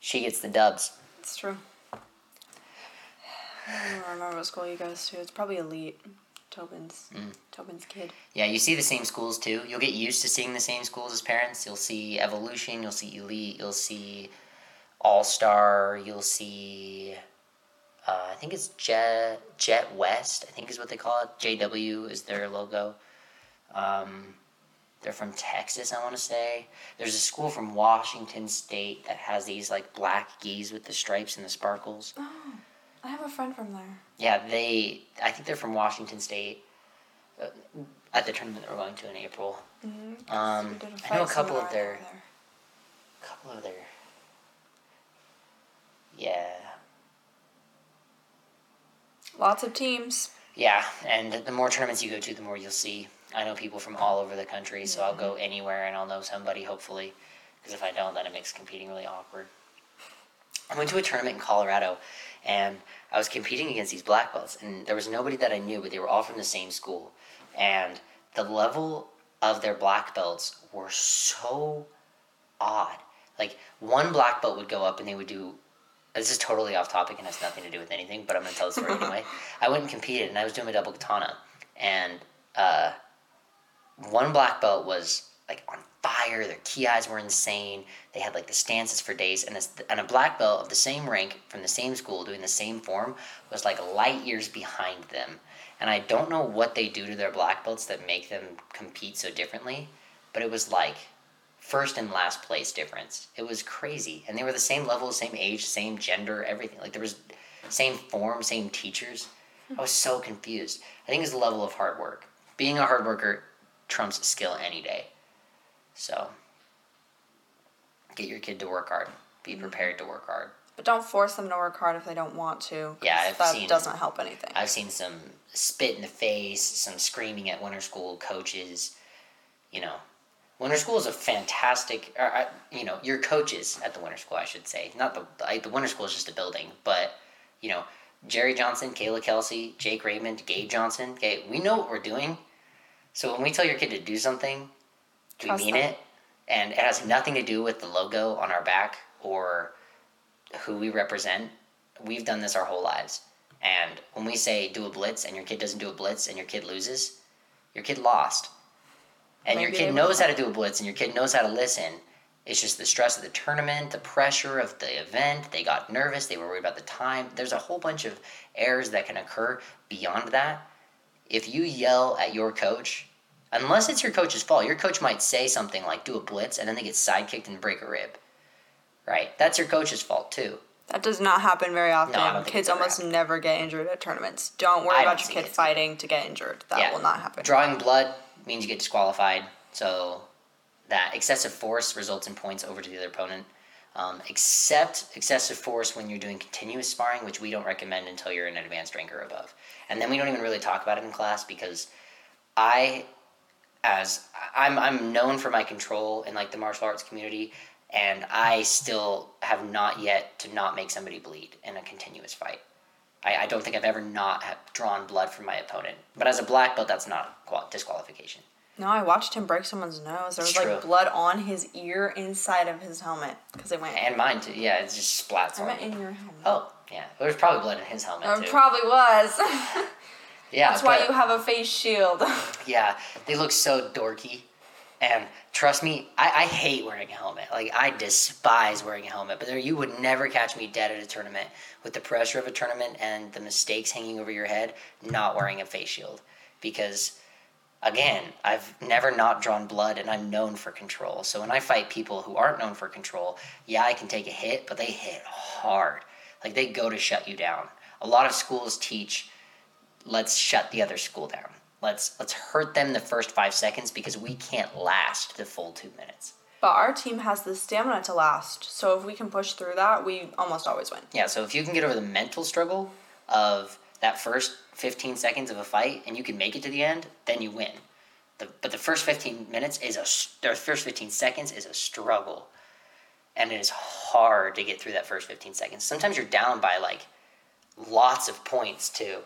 she gets the dubs. It's true. I don't remember what school you goes to. It's probably elite. Tobin's. Mm. Tobin's kid. Yeah, you see the same schools too. You'll get used to seeing the same schools as parents. You'll see Evolution, you'll see Elite, you'll see All Star, you'll see. Uh, I think it's Jet Jet West. I think is what they call it. JW is their logo. Um, they're from Texas, I want to say. There's a school from Washington State that has these like black gis with the stripes and the sparkles. Oh, I have a friend from there. Yeah, they. I think they're from Washington State. Uh, at the tournament that we're going to in April. Mm-hmm. Um, a I know a couple of their, couple of their, yeah, Lots of teams. yeah. And the more tournaments you go to, the more you'll see. I know people from all over the country, so I'll go mm-hmm. anywhere and I'll know somebody. Hopefully, because if I don't, then it makes competing really awkward. I went to a tournament in Colorado, and I was competing against these black belts, and there was nobody that I knew, but they were all from the same school, and the level of their black belts were so odd. Like one black belt would go up and they would do. This is totally off topic and has nothing to do with anything, but I'm gonna tell the story anyway. I went and competed, and I was doing a double katana, and uh, one black belt was like on fire. Their kiais were insane. They had like the stances for days, and this, and a black belt of the same rank from the same school doing the same form was like light years behind them. And I don't know what they do to their black belts that make them compete so differently, but it was like first and last place difference. It was crazy, and they were the same level, same age, same gender, everything. Like there was same form, same teachers. I was so confused. I think it's the level of hard work. Being a hard worker trumps skill any day. So get your kid to work hard. Be mm-hmm. prepared to work hard. But don't force them to work hard if they don't want to. Yeah, I've that seen- doesn't help anything. I've seen some spit in the face, some screaming at winter school coaches. You know, winter school is a fantastic. Or, uh, you know, your coaches at the winter school, I should say, not the the winter school is just a building, but you know, Jerry Johnson, Kayla Kelsey, Jake Raymond, Gabe Johnson. Okay, we know what we're doing. So when we tell your kid to do something, we Trust mean them. it, and it has nothing to do with the logo on our back or who we represent. We've done this our whole lives. And when we say do a blitz and your kid doesn't do a blitz and your kid loses, your kid lost. And your kid knows how to do a blitz and your kid knows how to listen. It's just the stress of the tournament, the pressure of the event. They got nervous. They were worried about the time. There's a whole bunch of errors that can occur beyond that. If you yell at your coach, unless it's your coach's fault, your coach might say something like do a blitz and then they get sidekicked and break a rib. Right? That's your coach's fault too. That does not happen very often. No, I don't think Kids almost happened. never get injured at tournaments. Don't worry I about don't your kid fighting to get injured. That will not happen. Drawing blood means you get disqualified. So that excessive force results in points over to the other opponent. Um, except excessive force when you're doing continuous sparring, which we don't recommend until you're an advanced rank or above. And then we don't even really talk about it in class because I, as I'm, I'm known for my control in like the martial arts community, and I still have not yet to not make somebody bleed in a continuous fight. I, I don't think I've ever not drawn blood from my opponent. But as a black belt, that's not qual- disqualification. No, I watched him break someone's nose. There was like blood on his ear inside of his helmet because it went. And mine too. Yeah, it just splats I on meant me. in your helmet. Oh, yeah. There's probably blood in his helmet It too. probably was. yeah, That's why you have a face shield. Yeah, they look so dorky, And trust me, I, I hate wearing a helmet. Like I despise wearing a helmet. But there, you would never catch me dead at a tournament with the pressure of a tournament and the mistakes hanging over your head, not wearing a face shield. Because again, I've never not drawn blood and I'm known for control. So when I fight people who aren't known for control, yeah, I can take a hit, but they hit hard. Like they go to shut you down. A lot of schools teach let's shut the other school down. Let's let's hurt them the first 5 seconds because we can't last the full 2 minutes. But our team has the stamina to last. So if we can push through that, we almost always win. Yeah, so if you can get over the mental struggle of that first 15 seconds of a fight and you can make it to the end, then you win. The, but the first 15 minutes is a the first 15 seconds is a struggle. And it is hard to get through that first 15 seconds. Sometimes you're down by like lots of points too.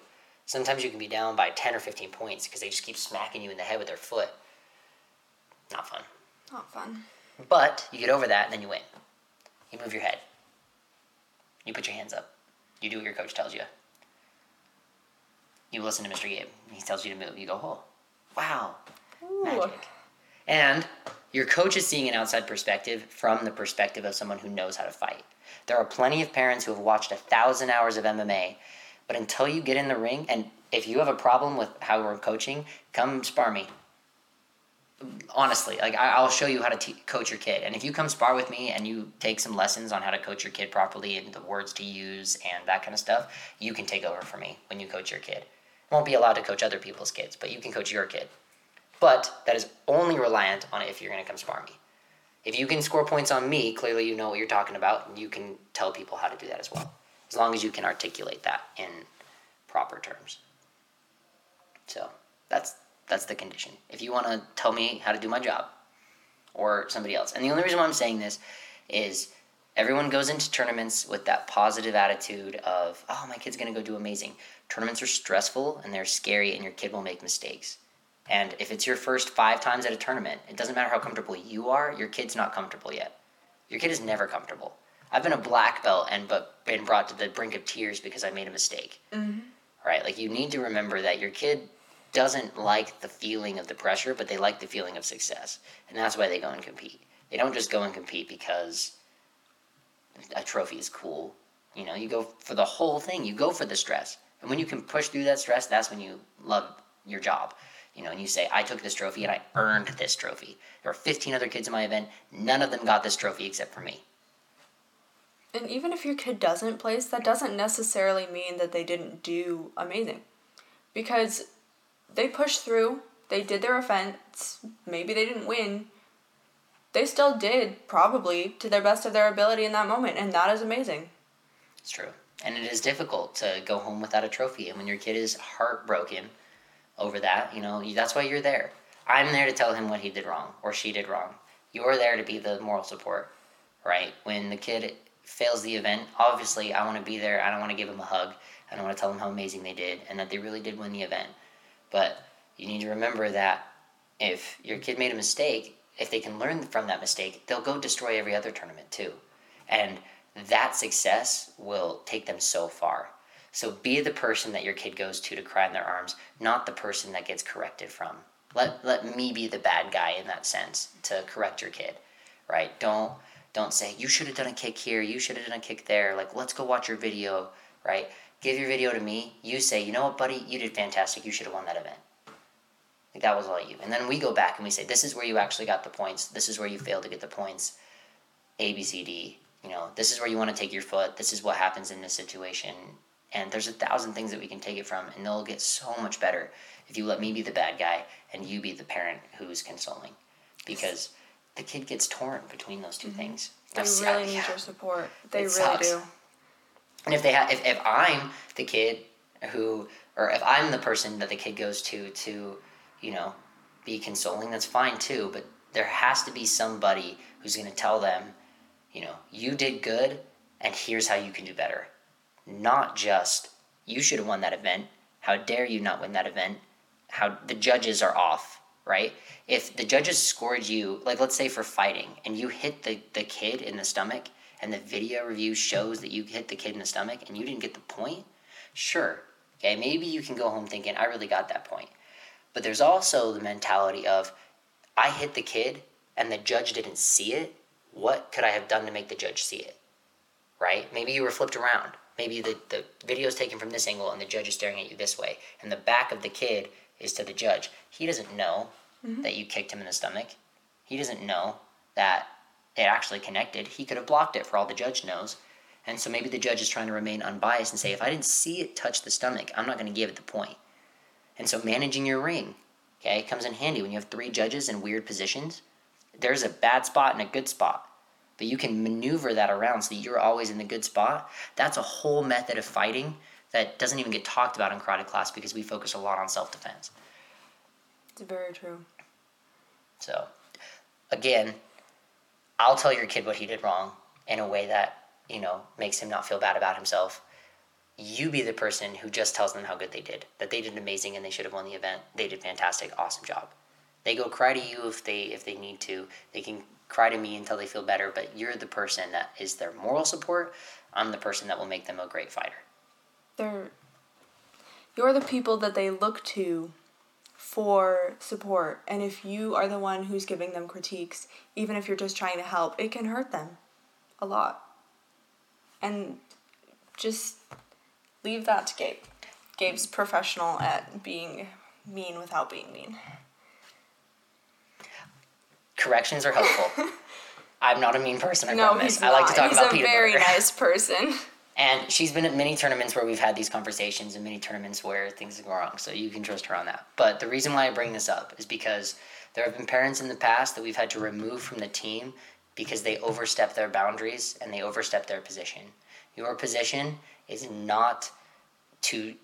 Sometimes you can be down by 10 or 15 points because they just keep smacking you in the head with their foot. Not fun. Not fun. But you get over that and then you win. You move your head. You put your hands up. You do what your coach tells you. You listen to Mr. Gabe. He tells you to move. You go, oh, wow, Ooh. magic. And your coach is seeing an outside perspective from the perspective of someone who knows how to fight. There are plenty of parents who have watched a thousand hours of MMA, but until you get in the ring, and if you have a problem with how we're coaching, come spar me. Honestly, like I, I'll show you how to te- coach your kid, and if you come spar with me and you take some lessons on how to coach your kid properly and the words to use and that kind of stuff, you can take over for me when you coach your kid. Won't be allowed to coach other people's kids, but you can coach your kid. But that is only reliant on if you're going to come spar me. If you can score points on me, clearly you know what you're talking about, and you can tell people how to do that as well. As long as you can articulate that in proper terms. So that's that's the condition. If you want to tell me how to do my job, or somebody else, and the only reason why I'm saying this is everyone goes into tournaments with that positive attitude of, oh, my kid's going to go do amazing. Tournaments are stressful and they're scary, and your kid will make mistakes. And if it's your first five times at a tournament, it doesn't matter how comfortable you are, your kid's not comfortable yet. Your kid is never comfortable. I've been a black belt and but been brought to the brink of tears because I made a mistake. Mm-hmm. Right? Like you need to remember that your kid doesn't like the feeling of the pressure, but they like the feeling of success. And that's why they go and compete. They don't just go and compete because a trophy is cool. You know, you go for the whole thing. You go for the stress. And when you can push through that stress, that's when you love your job. You know, and you say, I took this trophy and I earned this trophy. There were 15 other kids in my event. None of them got this trophy except for me. And even if your kid doesn't place, that doesn't necessarily mean that they didn't do amazing. Because they pushed through, they did their offense, maybe they didn't win. They still did, probably, to their best of their ability in that moment, and that is amazing. It's true. And it is difficult to go home without a trophy. And when your kid is heartbroken over that, you know, that's why you're there. I'm there to tell him what he did wrong or she did wrong. You're there to be the moral support, right? When the kid fails the event, obviously I want to be there. I don't want to give him a hug. I don't want to tell him how amazing they did and that they really did win the event. But you need to remember that if your kid made a mistake, if they can learn from that mistake, they'll go destroy every other tournament too. And that success will take them so far. So be the person that your kid goes to to cry in their arms, not the person that gets corrected from. Let let me be the bad guy in that sense to correct your kid, right? Don't don't say you should have done a kick here, you should have done a kick there. Like let's go watch your video, right? Give your video to me. You say, you know what, buddy, you did fantastic. You should have won that event. Like that was all you. And then we go back and we say, this is where you actually got the points. This is where you failed to get the points. A B C D. You know, this is where you want to take your foot. This is what happens in this situation. And there's a thousand things that we can take it from, and they'll get so much better if you let me be the bad guy and you be the parent who's consoling. Because the kid gets torn between those 2 mm-hmm. things. They I've really I- need yeah. your support. They really sucks. do. And if they have, if, if I'm the kid who, or if I'm the person that the kid goes to to, you know, be consoling, that's fine too. But there has to be somebody who's going to tell them, you know, you did good, and here's how you can do better. Not just you should have won that event. How dare you not win that event? How the judges are off, right? If the judges scored you, like let's say for fighting, and you hit the, the kid in the stomach, and the video review shows that you hit the kid in the stomach and you didn't get the point, sure. Okay, maybe you can go home thinking, I really got that point. But there's also the mentality of, I hit the kid and the judge didn't see it, what could I have done to make the judge see it? Right? Maybe you were flipped around. Maybe the, the video is taken from this angle and the judge is staring at you this way, and the back of the kid is to the judge. He doesn't know mm-hmm. that you kicked him in the stomach. He doesn't know that it actually connected. He could have blocked it for all the judge knows. And so maybe the judge is trying to remain unbiased and say, if I didn't see it touch the stomach, I'm not going to give it the point. And so managing your ring, okay, comes in handy when you have three judges in weird positions. There's a bad spot and a good spot but you can maneuver that around so that you're always in the good spot. That's a whole method of fighting that doesn't even get talked about in karate class because we focus a lot on self defense. It's very true. So, again, I'll tell your kid what he did wrong in a way that, you know, makes him not feel bad about himself. You be the person who just tells them how good they did, that they did amazing and they should have won the event. They did fantastic, awesome job. They go cry to you if they if they need to. They can cry to me until they feel better, but you're the person that is their moral support. I'm the person that will make them a great fighter. They're you're the people that they look to for support. And if you are the one who's giving them critiques, even if you're just trying to help, it can hurt them a lot. And just leave that to Gabe. Gabe's professional at being mean without being mean corrections are helpful. I'm not a mean person. I no, promise. He's I like to talk he's about He's a very nice person. And she's been at many tournaments where we've had these conversations, and many tournaments where things go wrong. So you can trust her on that. But the reason why I bring this up is because there have been parents in the past that we've had to remove from the team because they overstep their boundaries and they overstep their position. Your position is not to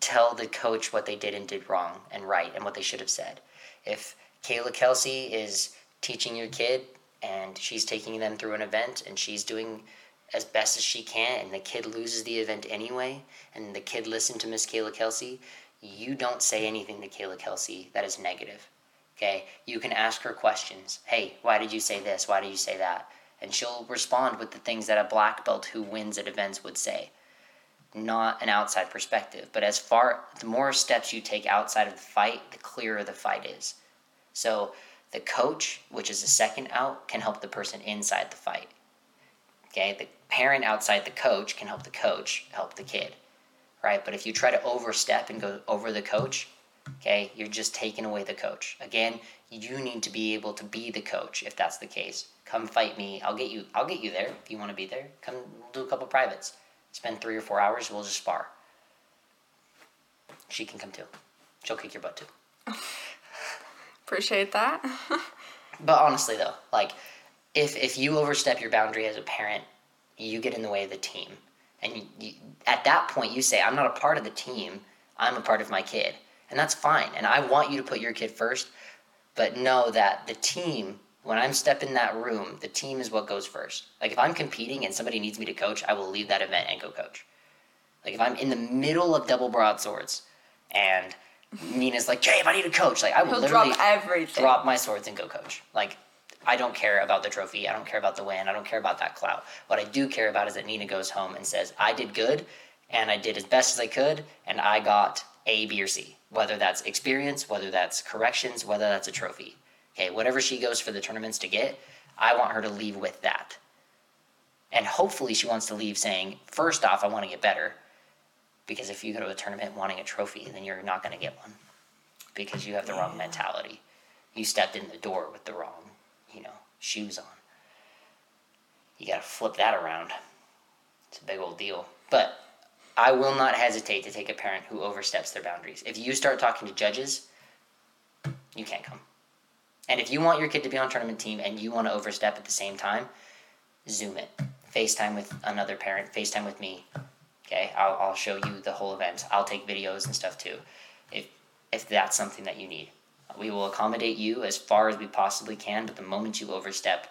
tell the coach what they did and did wrong and right and what they should have said. If Kayla Kelsey is teaching your kid and she's taking them through an event and she's doing as best as she can and the kid loses the event anyway and the kid listened to Miss Kayla Kelsey, you don't say anything to Kayla Kelsey that is negative. Okay? You can ask her questions. Hey, why did you say this? Why did you say that? And she'll respond with the things that a black belt who wins at events would say. Not an outside perspective. But as far the more steps you take outside of the fight, the clearer the fight is. So the coach, which is the second out, can help the person inside the fight. Okay, the parent outside the coach can help the coach help the kid, right? But if you try to overstep and go over the coach, okay, you're just taking away the coach. Again, you need to be able to be the coach if that's the case. Come fight me. I'll get you. I'll get you there if you want to be there. Come do a couple privates. Spend three or four hours. We'll just spar. She can come too. She'll kick your butt too. Appreciate that. but honestly, though, like if if you overstep your boundary as a parent, you get in the way of the team, and you, you, at that point you say, "I'm not a part of the team. I'm a part of my kid," and that's fine. And I want you to put your kid first, but know that the team. When I'm step in that room, the team is what goes first. Like if I'm competing and somebody needs me to coach, I will leave that event and go coach. Like if I'm in the middle of double broadswords and Nina's like, Gabe, I need a coach. Like I will He'll literally drop everything. Drop my swords and go coach. Like I don't care about the trophy. I don't care about the win. I don't care about that clout. What I do care about is that Nina goes home and says, I did good and I did as best as I could and I got A, B, or C. Whether that's experience, whether that's corrections, whether that's a trophy. Okay, whatever she goes for the tournaments to get, I want her to leave with that. And hopefully she wants to leave saying, first off, I want to get better. Because if you go to a tournament wanting a trophy, then you're not going to get one because you have the wrong mentality. You stepped in the door with the wrong, you know, shoes on. You got to flip that around. It's a big old deal. But I will not hesitate to take a parent who oversteps their boundaries. If you start talking to judges, you can't come. And if you want your kid to be on tournament team and you want to overstep at the same time, Zoom it. FaceTime with another parent, FaceTime with me. Okay, I'll, I'll show you the whole event. I'll take videos and stuff too, if if that's something that you need. We will accommodate you as far as we possibly can, but the moment you overstep,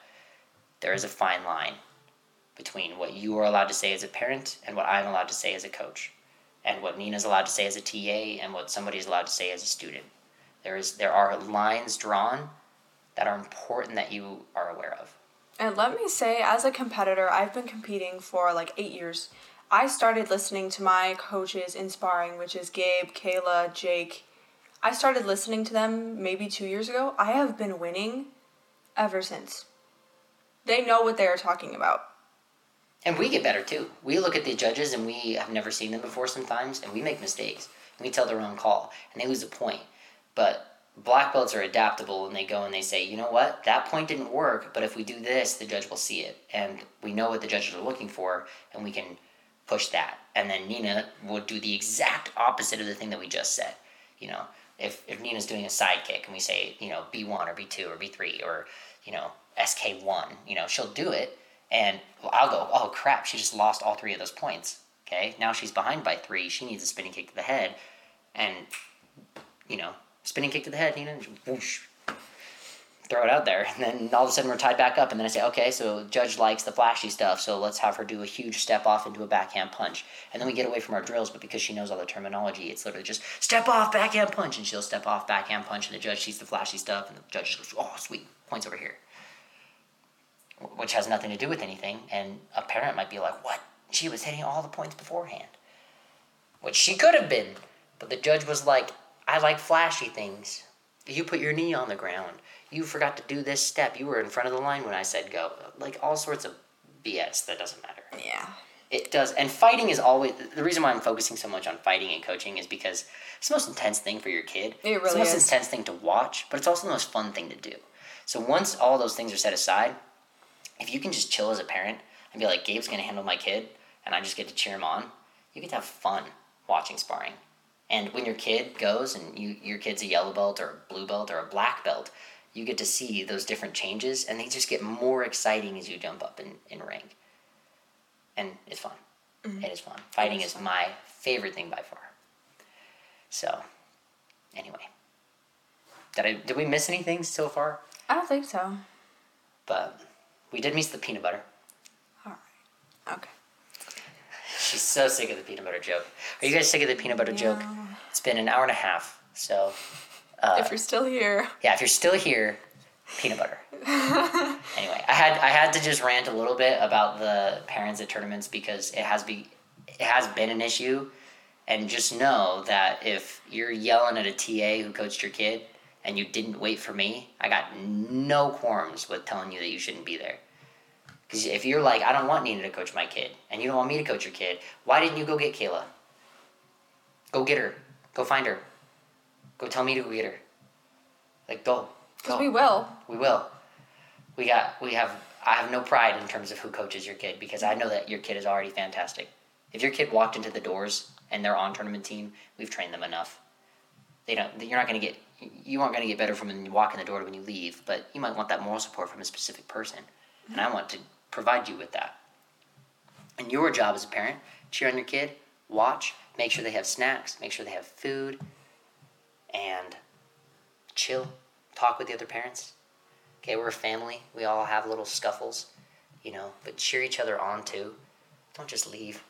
there is a fine line between what you are allowed to say as a parent and what I'm allowed to say as a coach, and what Nina's allowed to say as a TA and what somebody's allowed to say as a student. There is there are lines drawn that are important that you are aware of. And let me say, as a competitor, I've been competing for like eight years. I started listening to my coaches in sparring, which is Gabe, Kayla, Jake. I started listening to them maybe two years ago. I have been winning ever since. They know what they are talking about. And we get better too. We look at the judges and we have never seen them before sometimes, and we make mistakes. And we tell the wrong call, and they lose a point. But black belts are adaptable, and they go and they say, you know what, that point didn't work, but if we do this, the judge will see it, and we know what the judges are looking for, and we can push that. And then Nina would do the exact opposite of the thing that we just said. You know, if if Nina's doing a side kick and we say, you know, B one or B two or B three or you know SK one, you know, she'll do it and I'll go, oh crap, she just lost all three of those points. Okay, now she's behind by three. She needs a spinning kick to the head, and you know, spinning kick to the head, you know, whoosh, throw it out there, and then all of a sudden we're tied back up. And then I say, okay, so judge likes the flashy stuff, so let's have her do a huge step off into a backhand punch, and then we get away from our drills. But because she knows all the terminology, it's literally just step off backhand punch, and she'll step off backhand punch, and the judge sees the flashy stuff, and the judge goes, oh sweet, points over here which has nothing to do with anything. And a parent might be like, what? She was hitting all the points beforehand. Which she could have been. But the judge was like, I like flashy things. You put your knee on the ground. You forgot to do this step. You were in front of the line when I said go. Like all sorts of BS that doesn't matter. Yeah. It does. And fighting is always the reason why I'm focusing so much on fighting and coaching is because it's the most intense thing for your kid. It really it's the most is. intense thing to watch, but it's also the most fun thing to do. So once all those things are set aside, if you can just chill as a parent and be like, Gabe's gonna handle my kid, and I just get to cheer him on, you get to have fun watching sparring. And when your kid goes and you your kid's a yellow belt or a blue belt or a black belt, you get to see those different changes, and they just get more exciting as you jump up in, in ring. And it's fun. Mm-hmm. It is fun. Fighting is is fun. my favorite thing by far. So, anyway, did I did we miss anything so far? I don't think so. But we did miss the peanut butter. All right. Okay. She's so sick of the peanut butter joke. Are you guys sick of the peanut butter joke? It's been an hour and a half. So, uh, if you're still here, yeah, if you're still here, peanut butter. anyway, I had I had to just rant a little bit about the parents at tournaments because it has be it has been an issue, and just know that if you're yelling at a TA who coached your kid and you didn't wait for me, I got no qualms with telling you that you shouldn't be there. Because if you're like, I don't want Nina to coach my kid, and you don't want me to coach your kid, why didn't you go get Kayla? Go get her. Go find her. Go tell me to go get her. Like go. because we will. We will. We got. We have. I have no pride in terms of who coaches your kid because I know that your kid is already fantastic. If your kid walked into the doors and they're on tournament team, we've trained them enough. They don't. You're not going to get. You aren't going to get better from when you walk in the door to when you leave, but you might want that moral support from a specific person, and I want to provide you with that. And your job as a parent, cheer on your kid, watch, make sure they have snacks, make sure they have food, and chill, talk with the other parents. Okay, we're a family. We all have little scuffles, you know, but cheer each other on too. Don't just leave.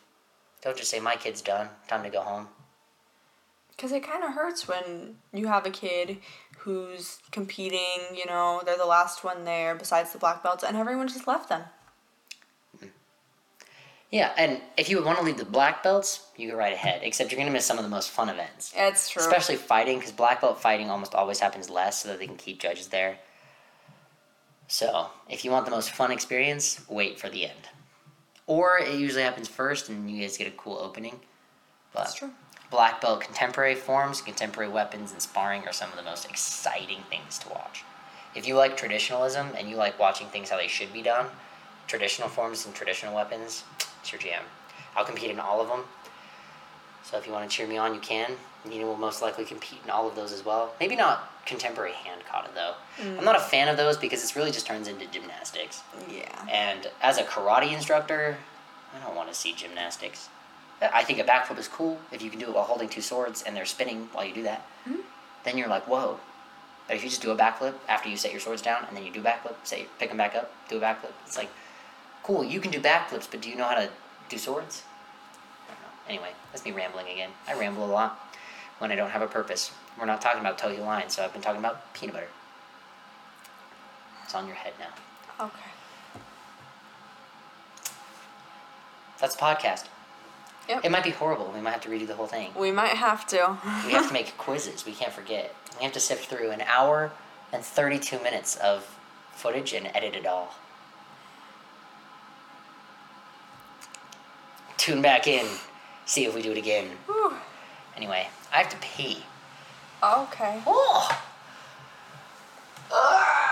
Don't just say, my kid's done, time to go home. Because it kind of hurts when you have a kid who's competing, you know, they're the last one there besides the black belts, and everyone just left them. Yeah, and if you want to leave the black belts, you go right ahead, except you're going to miss some of the most fun events. That's true. Especially fighting, because black belt fighting almost always happens less so that they can keep judges there. So, if you want the most fun experience, wait for the end. Or it usually happens first and you guys get a cool opening. But That's true. black belt contemporary forms, contemporary weapons, and sparring are some of the most exciting things to watch. If you like traditionalism and you like watching things how they should be done, traditional forms and traditional weapons, it's your jam. I'll compete in all of them. So if you want to cheer me on, you can. Nina will most likely compete in all of those as well. Maybe not contemporary hand kata though. Mm. I'm not a fan of those because it really just turns into gymnastics. Yeah. And as a karate instructor, I don't want to see gymnastics. I think a backflip is cool if you can do it while holding two swords and they're spinning while you do that. Hmm? Then you're like, whoa. But if you just do a backflip after you set your swords down and then you do a backflip, say pick them back up, do a backflip, it's like, cool, you can do backflips, but do you know how to do swords? Anyway, that's me rambling again. I ramble a lot when I don't have a purpose. We're not talking about Tohi Line, so I've been talking about peanut butter. It's on your head now. Okay. That's a podcast. Yep. It might be horrible. We might have to redo the whole thing. We might have to. we have to make quizzes. We can't forget. We have to sift through an hour and 32 minutes of footage and edit it all. tune back in, see if we do it again. Whew. Anyway, I have to pee. Okay. Oh. Ugh.